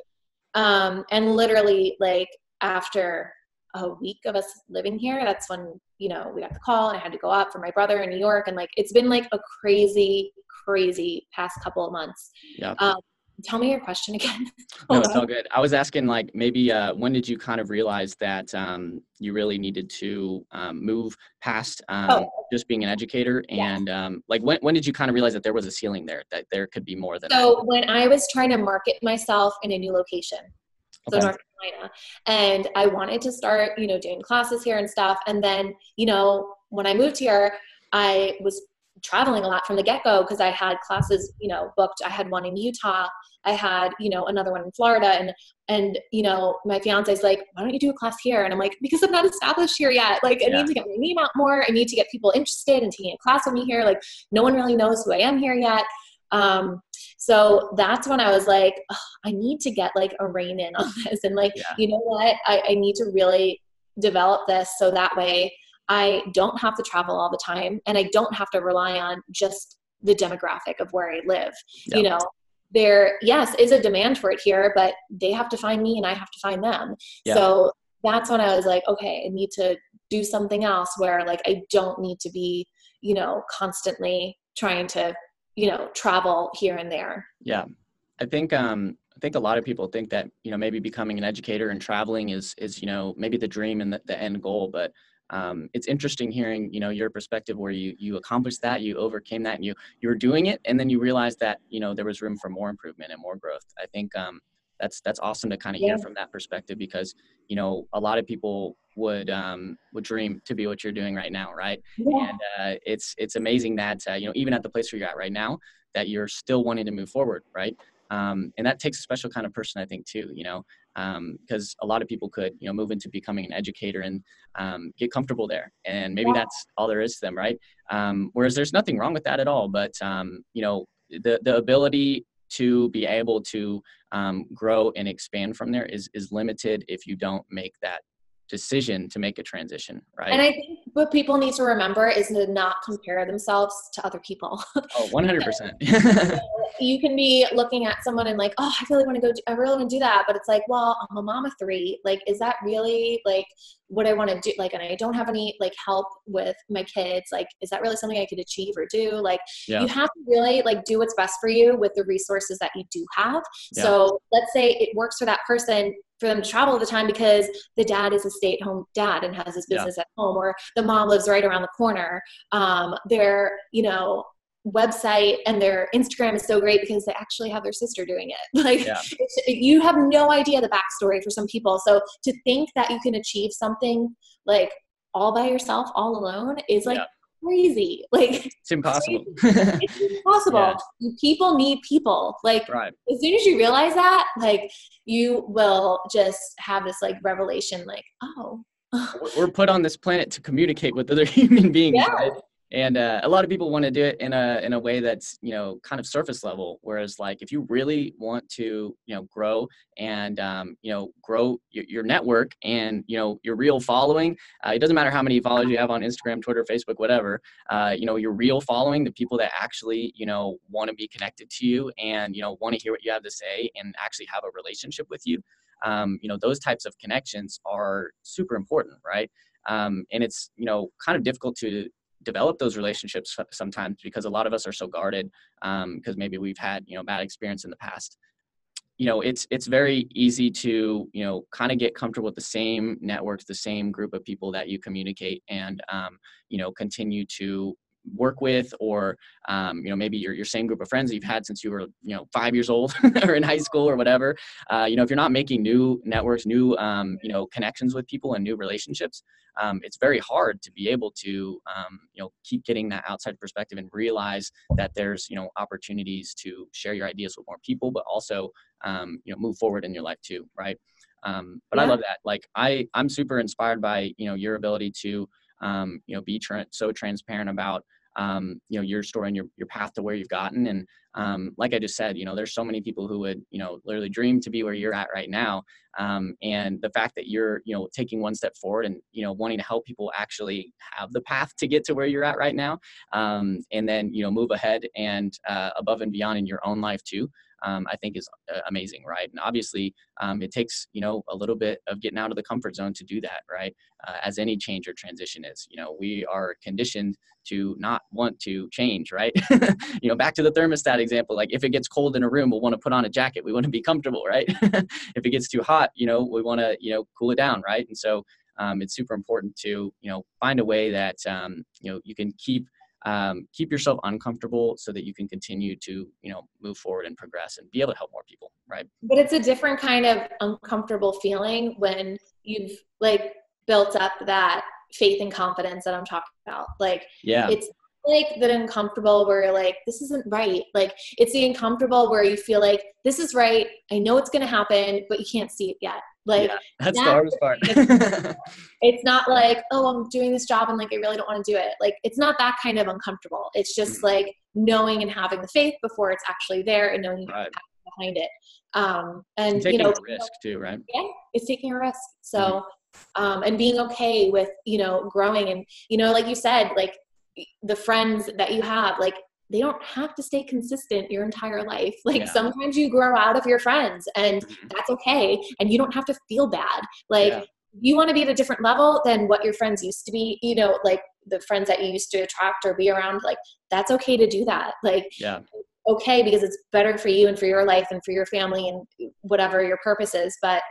Um, and literally like after a week of us living here that's when you know we got the call and i had to go up for my brother in new york. And like it's been like a crazy crazy past couple of months. Yeah. Um, tell me your question again. no, it's all good. I was asking like maybe uh, when did you kind of realize that um, you really needed to um, move past um, oh. just being an educator and yeah. Um, like when, when did you kind of realize that there was a ceiling there that there could be more than so that? when I was trying to market myself in a new location so okay. North Carolina and I wanted to start you know doing classes here and stuff and then you know when I moved here I was traveling a lot from the get-go because i had classes you know booked i had one in utah i had you know another one in florida and and you know my fiance's like why don't you do a class here and i'm like because i'm not established here yet like i yeah. need to get my name out more i need to get people interested in taking a class with me here like no one really knows who i am here yet um, so that's when I was like, oh, I need to get like a rein in on this. And like, yeah. you know what? I, I need to really develop this so that way I don't have to travel all the time and I don't have to rely on just the demographic of where I live. You know, there, yes, is a demand for it here, but they have to find me and I have to find them. So that's when I was like, okay, I need to do something else where like I don't need to be, you know, constantly trying to, you know, travel here and there. Yeah. I think um I think a lot of people think that, you know, maybe becoming an educator and traveling is is, you know, maybe the dream and the, the end goal, but um, it's interesting hearing you know your perspective where you you accomplished that you overcame that and you you were doing it and then you realized that you know there was room for more improvement and more growth i think um, that's that's awesome to kind of yeah. hear from that perspective because you know a lot of people would um, would dream to be what you're doing right now right yeah. and uh, it's it's amazing that uh, you know even at the place where you're at right now that you're still wanting to move forward right um, and that takes a special kind of person i think too you know because um, a lot of people could you know move into becoming an educator and um, get comfortable there and maybe yeah. that's all there is to them right um, whereas there's nothing wrong with that at all but um, you know the the ability to be able to um, grow and expand from there is is limited if you don't make that decision to make a transition, right? And I think what people need to remember is to not compare themselves to other people. Oh, 100%. you can be looking at someone and like, oh, I really want to go, do, I really want to do that. But it's like, well, I'm a mom of three. Like, is that really like what I want to do? Like, and I don't have any like help with my kids. Like, is that really something I could achieve or do? Like, yeah. you have to really like do what's best for you with the resources that you do have. Yeah. So let's say it works for that person for them to travel all the time because the dad is a stay-at-home dad and has his business yeah. at home or the mom lives right around the corner um, they're you know website and their Instagram is so great because they actually have their sister doing it. Like Yeah. you have no idea the backstory for some people. So to think that you can achieve something like all by yourself, all alone, is like Yeah. Crazy. Like It's impossible. it's impossible. People need people. Like right. as soon as you realize that, like you will just have this like revelation, like oh, We're- We're put on this planet to communicate with other human beings, Yeah. right? And uh, a lot of people want to do it in a in a way that's you know kind of surface level. Whereas like if you really want to you know grow and um, you know grow your, your network and you know your real following, uh, it doesn't matter how many followers you have on Instagram, Twitter, Facebook, whatever. Uh, you know your real following, the people that actually you know want to be connected to you and you know want to hear what you have to say and actually have a relationship with you. Um, you know those types of connections are super important, right? Um, and it's you know kind of difficult to develop those relationships sometimes because a lot of us are so guarded because maybe we've had you know bad experience in the past. You know it's it's very easy to you know kind of get comfortable with the same networks the same group of people that you communicate and um, you know continue to work with or um, you know maybe your, your same group of friends that you've had since you were you know five years old or in high school or whatever uh, you know if you're not making new networks new um, you know connections with people and new relationships um, it's very hard to be able to um, you know keep getting that outside perspective and realize that there's you know opportunities to share your ideas with more people but also um, you know move forward in your life too right? Um, but i love that. Like i i'm super inspired by you know your ability to um, you know be tra- so transparent about um, you know your story and your, your path to where you've gotten. And um, like i just said you know there's so many people who would you know literally dream to be where you're at right now. Um, and the fact that you're you know taking one step forward and you know wanting to help people actually have the path to get to where you're at right now um, and then you know move ahead and uh, above and beyond in your own life too um, i think is uh, amazing right? And obviously um, it takes you know a little bit of getting out of the comfort zone to do that right? Uh, as any change or transition is you know we are conditioned to not want to change right? You know back to the thermostat example like if it gets cold in a room we'll want to put on a jacket we want to be comfortable right? If it gets too hot you know we want to you know cool it down right? And so um, it's super important to you know find a way that um, you know you can keep um, keep yourself uncomfortable so that you can continue to you know move forward and progress and be able to help more people right? But it's a different kind of uncomfortable feeling when you've like built up that faith and confidence that I'm talking about. Like yeah. it's like that uncomfortable where you're like this isn't right. Like it's the uncomfortable where you feel like this is right. I know it's going to happen but you can't see it yet like yeah that's the hardest part it's not like oh i'm doing this job and like i really don't want to do it like it's not that kind of uncomfortable it's just Mhm. like knowing and having the faith before it's actually there and knowing Right. behind it um and you know a risk too right yeah it's taking a risk so Mm-hmm. um and being okay with you know growing and you know like you said like the friends that you have like they don't have to stay consistent your entire life like Yeah. sometimes you grow out of your friends and Mhm. that's okay and you don't have to feel bad like Yeah. you want to be at a different level than what your friends used to be you know like the friends that you used to attract or be around like that's okay to do that like yeah okay because it's better for you and for your life and for your family and whatever your purpose is but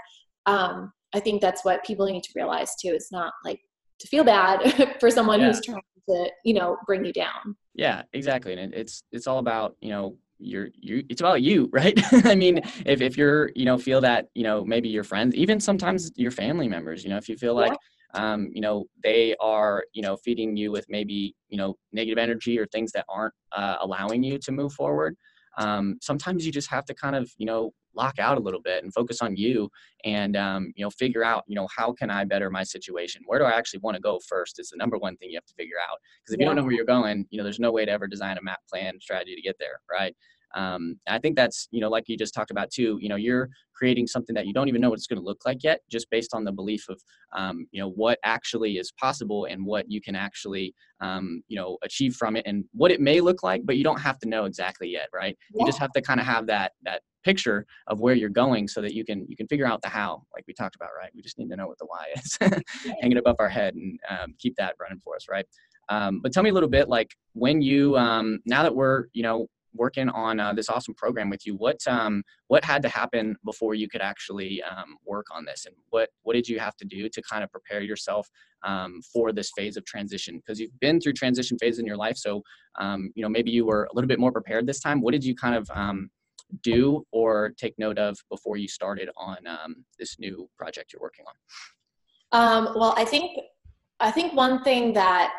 um i think that's what people need to realize too it's not like to feel bad for someone Yeah. who's trying to you know bring you down Yeah, exactly. And it's it's all about you know your you it's about you, right? I mean, if if you're you know feel that you know maybe your friends, even sometimes your family members, you know, if you feel Yeah. like um, you know they are you know feeding you with maybe you know negative energy or things that aren't uh, allowing you to move forward. Um, sometimes you just have to kind of you know lock out a little bit and focus on you and um, you know figure out you know how can i better my situation? Where do i actually want to go first is the number one thing you have to figure out. Because if you don't know where you're going you know there's no way to ever design a map plan strategy to get there right um, i think that's you know like you just talked about too you know you're creating something that you don't even know what it's going to look like yet just based on the belief of um, you know what actually is possible and what you can actually um, you know achieve from it and what it may look like but you don't have to know exactly yet right? You just have to kind of have that that picture of where you're going so that you can you can figure out the how like we talked about right? We just need to know what the why is hang it above our head and um, keep that running for us right? Um, but tell me a little bit like when you um, now that we're you know working on uh, this awesome program with you. What um, what had to happen before you could actually um, work on this, and what what did you have to do to kind of prepare yourself um, for this phase of transition? Because you've been through transition phase in your life, so um, you know maybe you were a little bit more prepared this time. What did you kind of um, do or take note of before you started on um, this new project you're working on? well, I think I think one thing that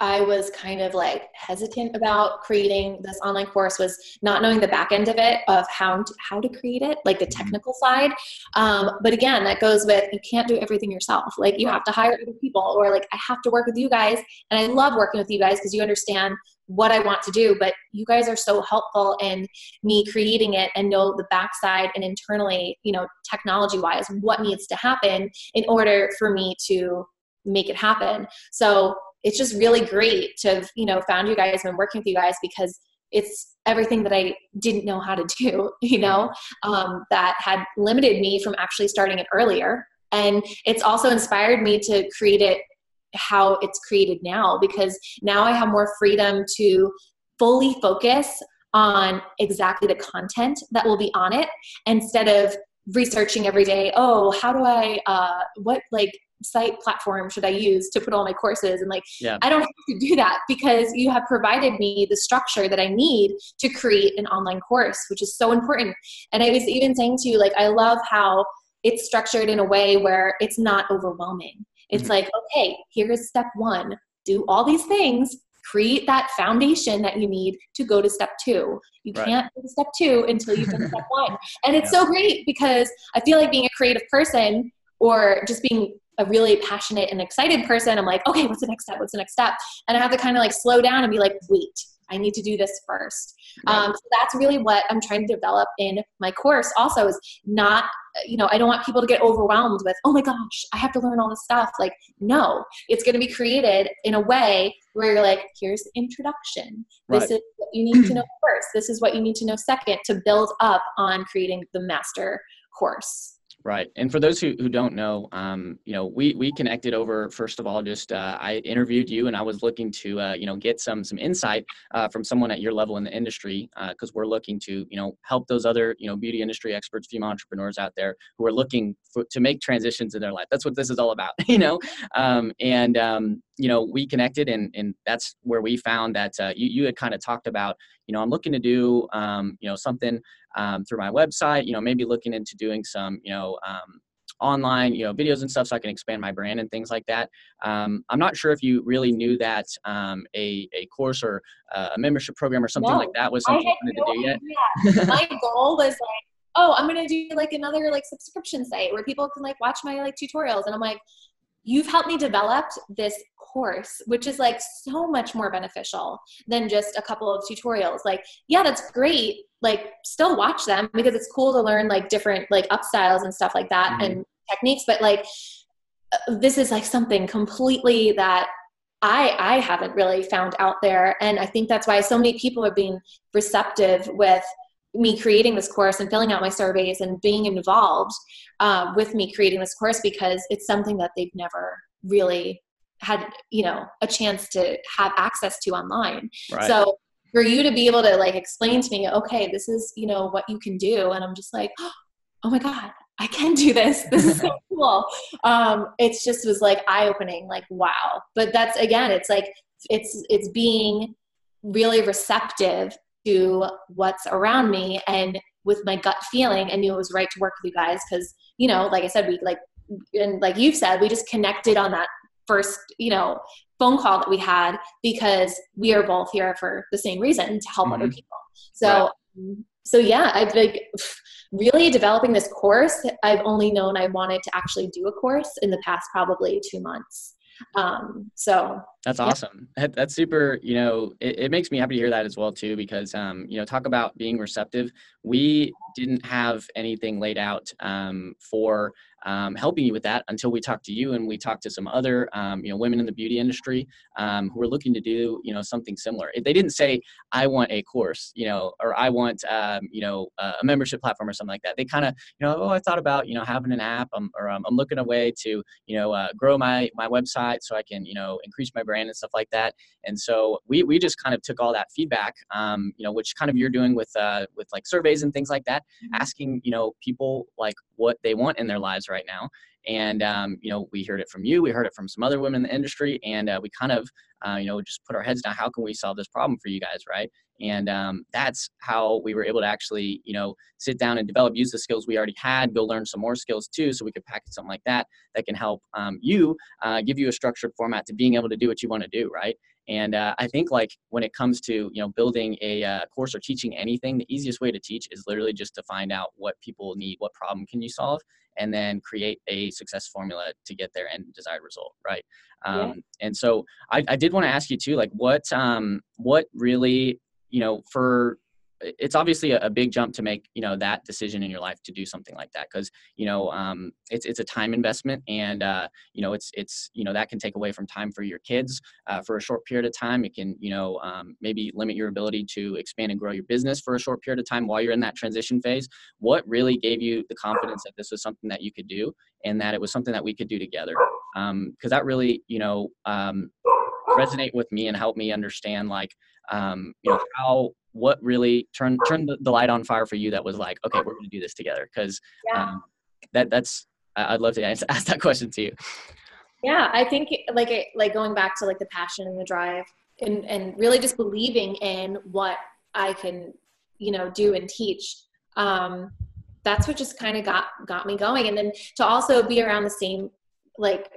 I was kind of like hesitant about creating this online course was not knowing the back end of it of how to, how to create it, like the mm-hmm. technical side. Um, but again, that goes with you can't do everything yourself. Like you have to hire other people, or like I have to work with you guys, and I love working with you guys because you understand what I want to do. But you guys are so helpful in me creating it and know the backside and internally, you know, technology wise, what needs to happen in order for me to make it happen. So it's just really great to have, you know, found you guys and working with you guys because it's everything that I didn't know how to do, you know, um, that had limited me from actually starting it earlier. And it's also inspired me to create it how it's created now because now I have more freedom to fully focus on exactly the content that will be on it instead of researching every day oh how do i uh, what like site platform should I use to put all my courses? And like, yeah. I don't have to do that because you have provided me the structure that I need to create an online course, which is so important. And I was even saying to you, like, I love how it's structured in a way where it's not overwhelming. It's mm-hmm. like, okay, here's step one do all these things, create that foundation that you need to go to step two. You right. can't go to step two until you've done step one. And it's yeah. so great because I feel like being a creative person or just being a really passionate and excited person, I'm like, okay, what's the next step? What's the next step? And I have to kind of like slow down and be like, wait, I need to do this first. Right. Um, so that's really what I'm trying to develop in my course. Also, is not, you know, I don't want people to get overwhelmed with, oh my gosh, I have to learn all this stuff. Like, no, it's going to be created in a way where you're like, here's the introduction. This right. is what you need to know first. This is what you need to know second to build up on creating the master course. Right. And for those who, who don't know, um, you know, we, we connected over, first of all, just uh, I interviewed you and I was looking to, uh, you know, get some some insight uh, from someone at your level in the industry because uh, we're looking to, you know, help those other, you know, beauty industry experts, female entrepreneurs out there who are looking for, to make transitions in their life. That's what this is all about, you know. Um, and, um, you know, we connected and, and that's where we found that uh, you, you had kind of talked about, you know, I'm looking to do, um, you know, something um, through my website, you know, maybe looking into doing some, you know, um, online, you know, videos and stuff so I can expand my brand and things like that. Um, I'm not sure if you really knew that um, a, a course or uh, a membership program or something no, like that was something you wanted no to do yet. my goal was like, oh, I'm going to do like another like subscription site where people can like watch my like tutorials. And I'm like, you've helped me develop this course which is like so much more beneficial than just a couple of tutorials. Like yeah that's great. Like still watch them because it's cool to learn like different like up styles and stuff like that mm-hmm. and techniques but like uh, this is like something completely that I I haven't really found out there. And I think that's why so many people are being receptive with me creating this course and filling out my surveys and being involved uh, with me creating this course because it's something that they've never really had you know a chance to have access to online. Right. so for you to be able to like explain to me okay this is you know what you can do and i'm just like oh my god i can do this. This is so cool. Um it's just was like eye-opening like wow. But that's again it's like it's it's being really receptive to what's around me and with my gut feeling I knew it was right to work with you guys because you know like I said we like and like you've said we just connected on that first you know phone call that we had because we are both here for the same reason to help mm-hmm. other people so right. so yeah I've like really developing this course I've only known I wanted to actually do a course in the past probably two months um, so that's yeah. awesome. That's super. You know, it, it, makes me happy to hear that as well too, because um, you know, talk about being receptive. We didn't have anything laid out um, for um, helping you with that until we talked to you and we talked to some other um, you know women in the beauty industry um, who are looking to do you know something similar. They didn't say I want a course, you know, or I want um, you know a membership platform or something like that. They kind of you know oh I thought about you know having an app um, or um, I'm looking a way to you know uh, grow my my website so I can you know increase my brand and stuff like that. And so we we just kind of took all that feedback, um, you know, which kind of you're doing with uh, with like surveys and things like that, Mm-hmm. asking you know people like what they want in their lives right now. And um, you know, we heard it from you, we heard it from some other women in the industry, and uh, we kind of uh, you know just put our heads down. How can we solve this problem for you guys, right? And um, that's how we were able to actually you know sit down and develop, use the skills we already had, go learn some more skills too, so we could package something like that that can help um, you uh, give you a structured format to being able to do what you want to do, right? And uh, I think like when it comes to you know building a uh, course or teaching anything, the easiest way to teach is literally just to find out what people need, what problem can you solve, and then create a success formula to get their end desired result, right? Yeah. Um, and so I, I did want to ask you too, like what um, what really you know for it's obviously a, big jump to make you know that decision in your life to do something like that because you know um, it's it's a time investment and uh, you know it's it's you know that can take away from time for your kids uh, for a short period of time. It can you know um, maybe limit your ability to expand and grow your business for a short period of time while you're in that transition phase. What really gave you the confidence that this was something that you could do and that it was something that we could do together? Because that really you know um, resonate with me and help me understand like um, you know how what really turned turned the, the light on fire for you that was like okay we're going to do this together because Yeah. um, that that's I- I'd love to ask, ask that question to you. Yeah, I think like it, like going back to like the passion and the drive and and really just believing in what I can, you know, do and teach. Um that's what just kind of got got me going and then to also be around the same like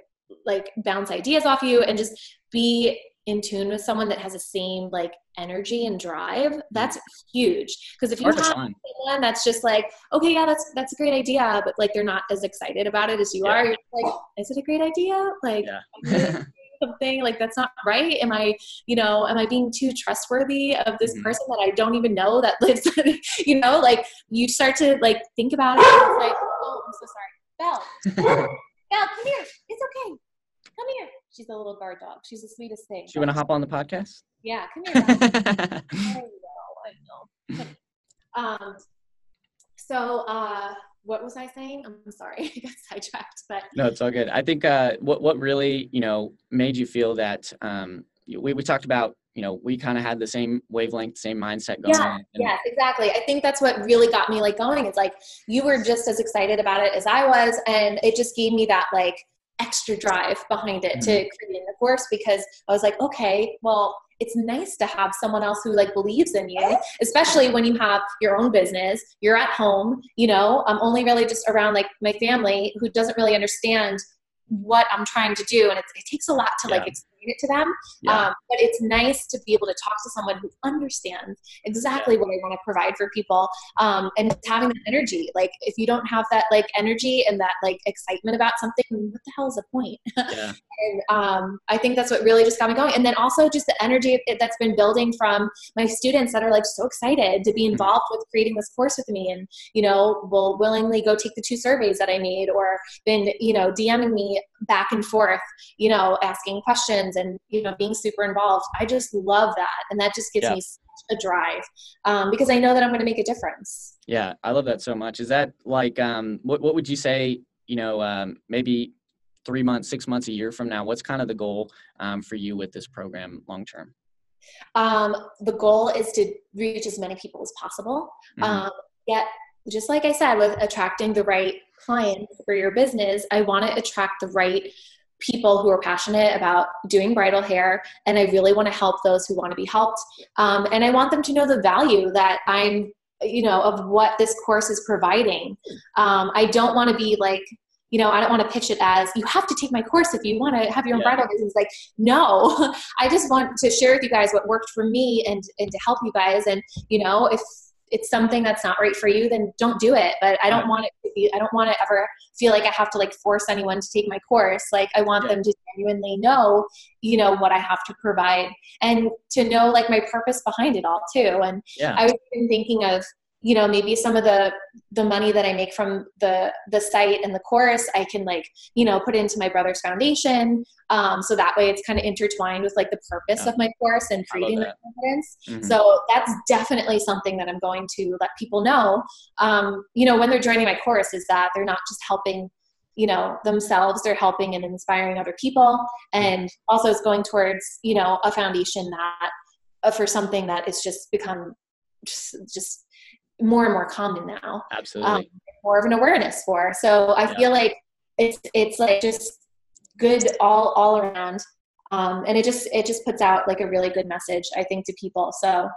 like bounce ideas off you and just be in tune with someone that has the same like energy and drive that's huge. Because if you have someone that's just like okay yeah that's that's a great idea but like they're not as excited about it as you Yeah. are you're like is it a great idea? Like Yeah. something like that's not right. Am i you know am i being too trustworthy of this Mhm. person that i don't even know that lives you know like you start to like think about it and it's like oh i'm so sorry. Belle. Belle come here. It's okay. Come here she's a little guard dog she's the sweetest thing you want to hop on the podcast? yeah come here I know, I know. um, so, uh, what was I saying? I'm sorry, I got sidetracked. But no, it's all good. I think uh, what what really you know made you feel that um, we we talked about you know we kind of had the same wavelength, same mindset going. yeah, and- yes, exactly. I think that's what really got me like going. It's like you were just as excited about it as I was, and it just gave me that like extra drive behind it to mm-hmm. creating the course because I was like, okay, well, it's nice to have someone else who like believes in you, especially when you have your own business, you're at home, you know, I'm only really just around like my family who doesn't really understand what I'm trying to do. And it, it takes a lot to like explain it to them. Yeah. Um, but it's nice to be able to talk to someone who understands exactly what I want to provide for people. Um, and having that energy. Like if you don't have that like energy and that like excitement about something, what the hell is the point? yeah. and um, I think that's what really just got me going. And then also just the energy that's been building from my students that are like so excited to be involved with creating this course with me, and you know will willingly go take the two surveys that I made, or been you know DMing me back and forth, you know asking questions and you know being super involved. I just love that, and that just gives Yeah. me such a drive um, because I know that I'm going to make a difference. Yeah, I love that so much. Is that like um what what would you say, you know, um maybe 3 months, 6 months a year from now, what's kind of the goal um for you with this program long term? Um, the goal is to reach as many people as possible. Mhm. Um, yet, just like I said, with attracting the right clients for your business, I want to attract the right people who are passionate about doing bridal hair and i really want to help those who want to be helped. Um, and i want them to know the value that i'm you know of what this course is providing. Um, i don't want to be like you know i don't want to pitch it as you have to take my course if you want to have your own Yeah. bridal business. Like no. I just want to share with you guys what worked for me and and to help you guys. And you know if it's something that's not right for you then don't do it but i don't want it to be i don't want to ever feel like i have to like force anyone to take my course like i want Yeah. them to genuinely know you know what i have to provide and to know like my purpose behind it all too and Yeah. i was even thinking of you know maybe some of the the money that i make from the the site and the course i can like you know put into my brother's foundation. Um, so that way it's kind of intertwined with like the purpose Yeah. of my course and creating that. confidence. Mhm. so that's definitely something that i'm going to let people know. Um, you know when they're joining my course is that they're not just helping you know themselves they're helping and inspiring other people. And also it's going towards you know a foundation that uh, for something that is just become just, just more and more common now absolutely. um, more of an awareness for. So i yeah. feel like it's it's like just good all all around um, and it just it just puts out like a really good message i think to people. So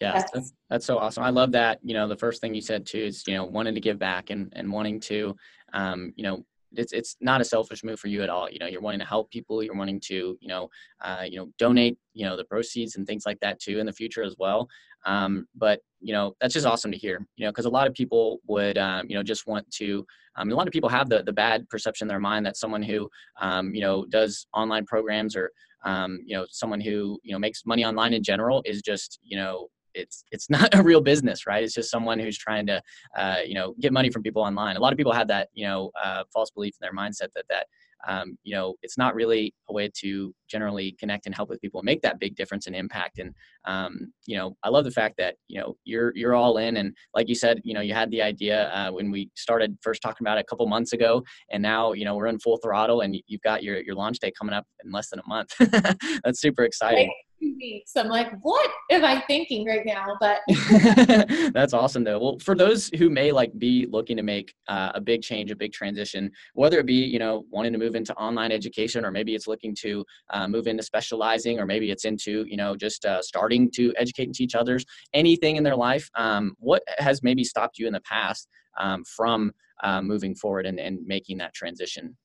yeah that's, that's, so awesome. I love that you know the first thing you said too is you know wanting to give back and and wanting to um, you know it's it's not a selfish move for you at all. You know, you're wanting to help people. You're wanting to you know uh, you know donate you know the proceeds and things like that too in the future as well. Um, but you know that's just awesome to hear. You know, because a lot of people would um, you know just want to. Um, a lot of people have the the bad perception in their mind that someone who um, you know does online programs or um, you know someone who you know makes money online in general is just you know it's it's not a real business, right? It's just someone who's trying to, uh, you know, get money from people online. A lot of people have that, you know, uh, false belief in their mindset that that um, you know, it's not really a way to generally connect and help with people and make that big difference and impact. And, um, you know, I love the fact that, you know, you're, you're all in. And like you said, you know, you had the idea uh, when we started first talking about it a couple months ago, and now, you know, we're in full throttle and you've got your, your launch day coming up in less than a month. That's super exciting weeks. I'm like, what am I thinking right now? But that's awesome though. Well, for those who may like be looking to make uh, a big change, a big transition, whether it be, you know, wanting to move into online education, or maybe it's looking to uh, move into specializing, or maybe it's into, you know, just uh, starting to educate and teach others, anything in their life, um, what has maybe stopped you in the past um, from uh, moving forward and, and making that transition?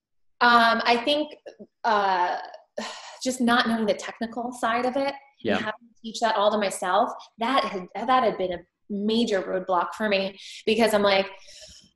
Um, I think uh, just not knowing the technical side of it yeah. and having to teach that all to myself that had that had been a major roadblock for me because i'm like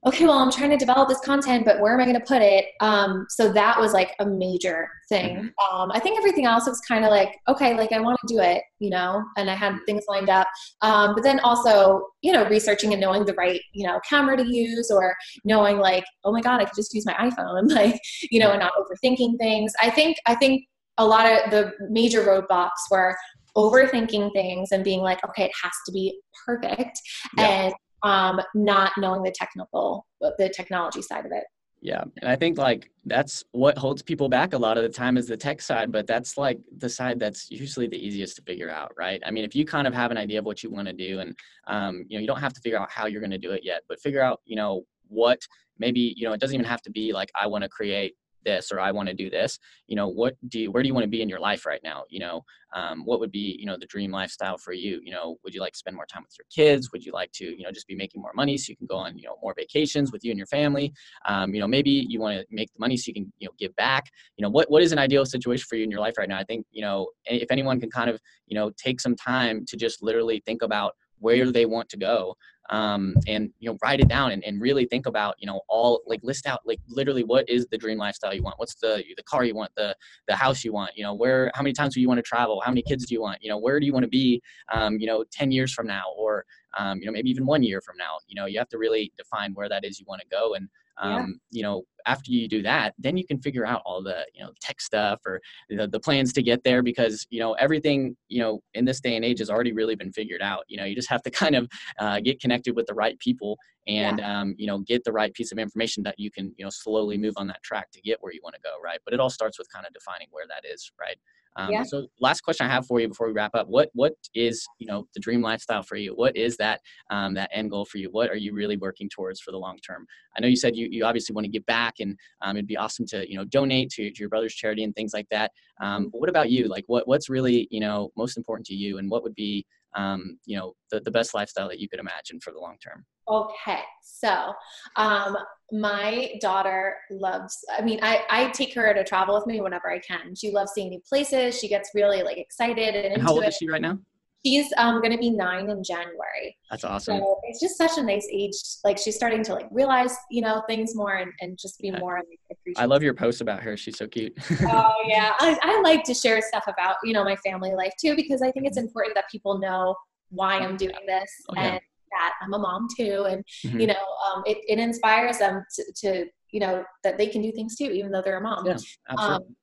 okay well i'm trying to develop this content but where am i going to put it? Um, so that was like a major thing. Mm-hmm. um, i think everything else was kind of like okay like i want to do it you know and i had things lined up. Um, but then also you know researching and knowing the right you know camera to use or knowing like oh my god i could just use my iphone like you know and not overthinking things. I think i think a lot of the major roadblocks were overthinking things and being like, okay, it has to be perfect, yeah. and um, not knowing the technical, the technology side of it. Yeah, and I think like that's what holds people back a lot of the time is the tech side, but that's like the side that's usually the easiest to figure out, right? I mean, if you kind of have an idea of what you want to do, and um, you know, you don't have to figure out how you're going to do it yet, but figure out, you know, what maybe you know, it doesn't even have to be like I want to create this or i want to do this you know what do you where do you want to be in your life right now? You know um, what would be you know the dream lifestyle for you? You know would you like to spend more time with your kids? Would you like to you know just be making more money so you can go on you know more vacations with you and your family? Um, you know maybe you want to make the money so you can you know give back. You know what what is an ideal situation for you in your life right now? I think you know if anyone can kind of you know take some time to just literally think about where they want to go um, and you know write it down and, and really think about you know all like list out like literally what is the dream lifestyle you want? What's the the car you want? The the house you want? You know where how many times do you want to travel? How many kids do you want? You know where do you want to be um, you know 10 years from now? Or um, you know maybe even one year from now? You know you have to really define where that is you want to go. And um, yeah. you know after you do that then you can figure out all the you know tech stuff or the, the plans to get there because you know everything you know in this day and age has already really been figured out you know you just have to kind of uh, get connected with the right people and yeah. um, you know get the right piece of information that you can you know slowly move on that track to get where you want to go right but it all starts with kind of defining where that is right um, yeah. So, last question I have for you before we wrap up: what what is you know the dream lifestyle for you? What is that um, that end goal for you? What are you really working towards for the long term? I know you said you, you obviously want to give back, and um, it'd be awesome to you know donate to, to your brother's charity and things like that. Um, mm-hmm. but what about you? Like, what what's really you know most important to you, and what would be um, you know the, the best lifestyle that you could imagine for the long term? Okay, so um, my daughter loves. I mean, I I take her to travel with me whenever I can. She loves seeing new places. She gets really like excited and, and how old it. is she right now? She's um, going to be nine in January. That's awesome. So it's just such a nice age. Like she's starting to like realize, you know, things more and, and just be more like appreciative. I love your posts about her. She's so cute. oh yeah. I, I like to share stuff about, you know, my family life too, because I think it's important that people know why I'm doing this. Oh, yeah. And that. I'm a mom too and mm-hmm. you know um, it, it inspires them to, to, you know that they can do things too even though they're a mom. Yeah, um,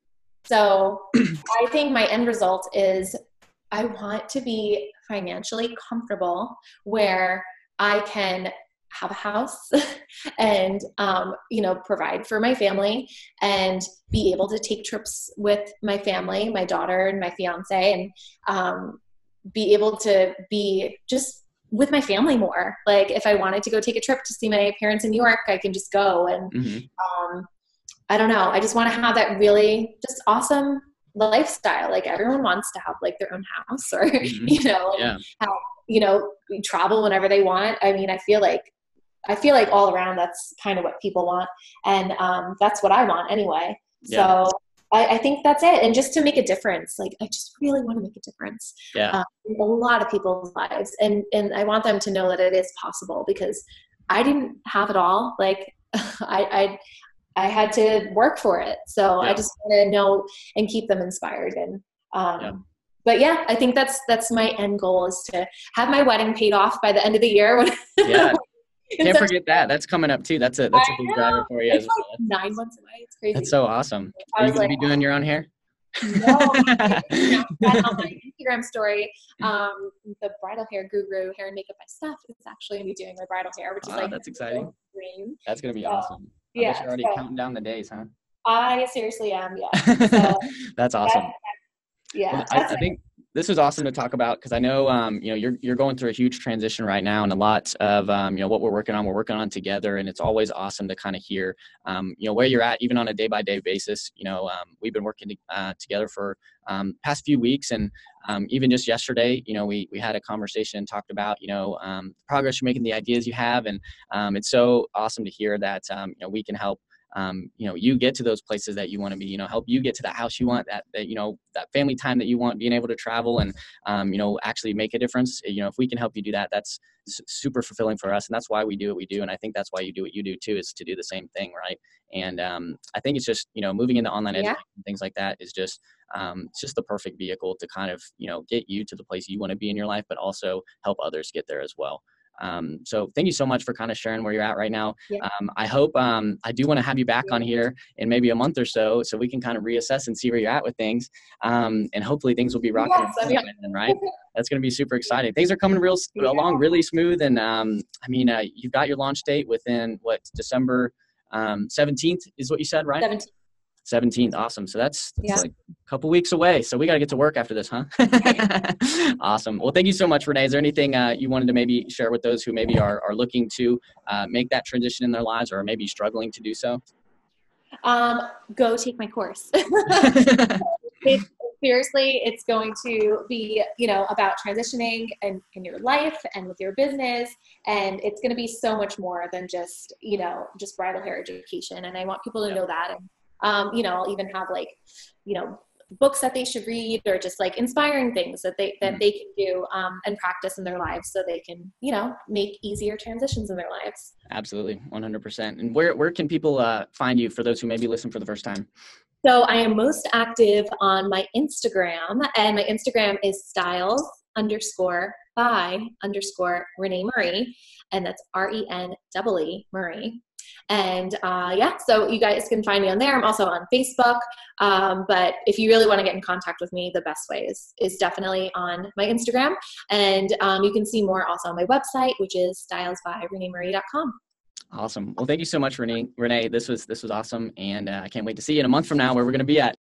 so i think my end result is i want to be financially comfortable where i can have a house and um, you know provide for my family and be able to take trips with my family my daughter and my fiance and um, be able to be just with my family more like if i wanted to go take a trip to see my parents in new york i can just go and mm-hmm. um, i don't know i just want to have that really just awesome lifestyle like everyone wants to have like their own house or mm-hmm. you know yeah. have, you know travel whenever they want i mean i feel like I feel like all around that's kind of what people want, and um, that's what I want anyway. Yeah. So I, I, think that's it. And just to make a difference, like I just really want to make a difference. Yeah. Um, in a lot of people's lives, and and I want them to know that it is possible because I didn't have it all. Like I, I I had to work for it. So yeah. I just want to know and keep them inspired. And um, yeah. but yeah, I think that's that's my end goal is to have my wedding paid off by the end of the year. yeah, Can't forget that. That's coming up too. That's a that's a big driver for you. It's like well. nine months away. It's crazy. That's so awesome. Are you gonna like, be doing your own hair? No, on my Instagram story, um, the bridal hair guru, hair and makeup by Steph, is actually gonna be doing my bridal hair, which is like that's exciting. Dream. That's gonna be so, awesome. I yeah, you're already so, counting down the days, huh? I seriously am. Yeah. So, that's awesome. That, yeah, well, I, I, think this was awesome to talk about because I know um, you know you're you're going through a huge transition right now, and a lot of um, you know what we're working on, we're working on together, and it's always awesome to kind of hear um, you know where you're at, even on a day by day basis. You know, um, we've been working uh, together for um, past few weeks, and um, even just yesterday, you know, we we had a conversation and talked about you know progress you're making, the ideas you have, and it's so awesome to hear that you know we can help um, you know you get to those places that you want to be you know help you get to that house you want that, that you know that family time that you want being able to travel and um, you know actually make a difference. You know if we can help you do that that's super fulfilling for us and that's why we do what we do and i think that's why you do what you do too is to do the same thing right? And um, i think it's just you know moving into online education yeah. things like that is just um, it's just the perfect vehicle to kind of you know get you to the place you want to be in your life but also help others get there as well um, so thank you so much for kind of sharing where you're at right now. Yeah. Um, I hope um, I do want to have you back yeah. on here in maybe a month or so, so we can kind of reassess and see where you're at with things, um, and hopefully things will be rocking yes, then, right? That's going to be super exciting. Things are coming real yeah. along really smooth, and um, I mean, uh, you've got your launch date within what December 17th um, is what you said, right? 17th. 17th awesome. So that's, that's yeah. like a couple weeks away. So we got to get to work after this huh? Awesome. Well thank you so much renee. Is there anything uh, you wanted to maybe share with those who maybe are, are looking to uh, make that transition in their lives or maybe struggling to do so? Um, go take my course. Seriously it's going to be you know about transitioning and in your life and with your business and it's going to be so much more than just you know just bridal hair education and i want people to know that and um, you know, I'll even have like, you know, books that they should read or just like inspiring things that they that mm-hmm. they can do um, and practice in their lives so they can you know make easier transitions in their lives. Absolutely. 100% and where where can people uh, find you for those who maybe listen for the first time? So i am most active on my instagram and my instagram is styles underscore by underscore renee marie and that's r-e-n-e-e marie and uh, yeah, so you guys can find me on there. I'm also on Facebook. Um, but if you really want to get in contact with me, the best way is, is definitely on my Instagram. And um, you can see more also on my website, which is stylesbyreneemarie.com. Awesome. Well, thank you so much, Renee. Renee, this was this was awesome, and uh, I can't wait to see you in a month from now where we're going to be at.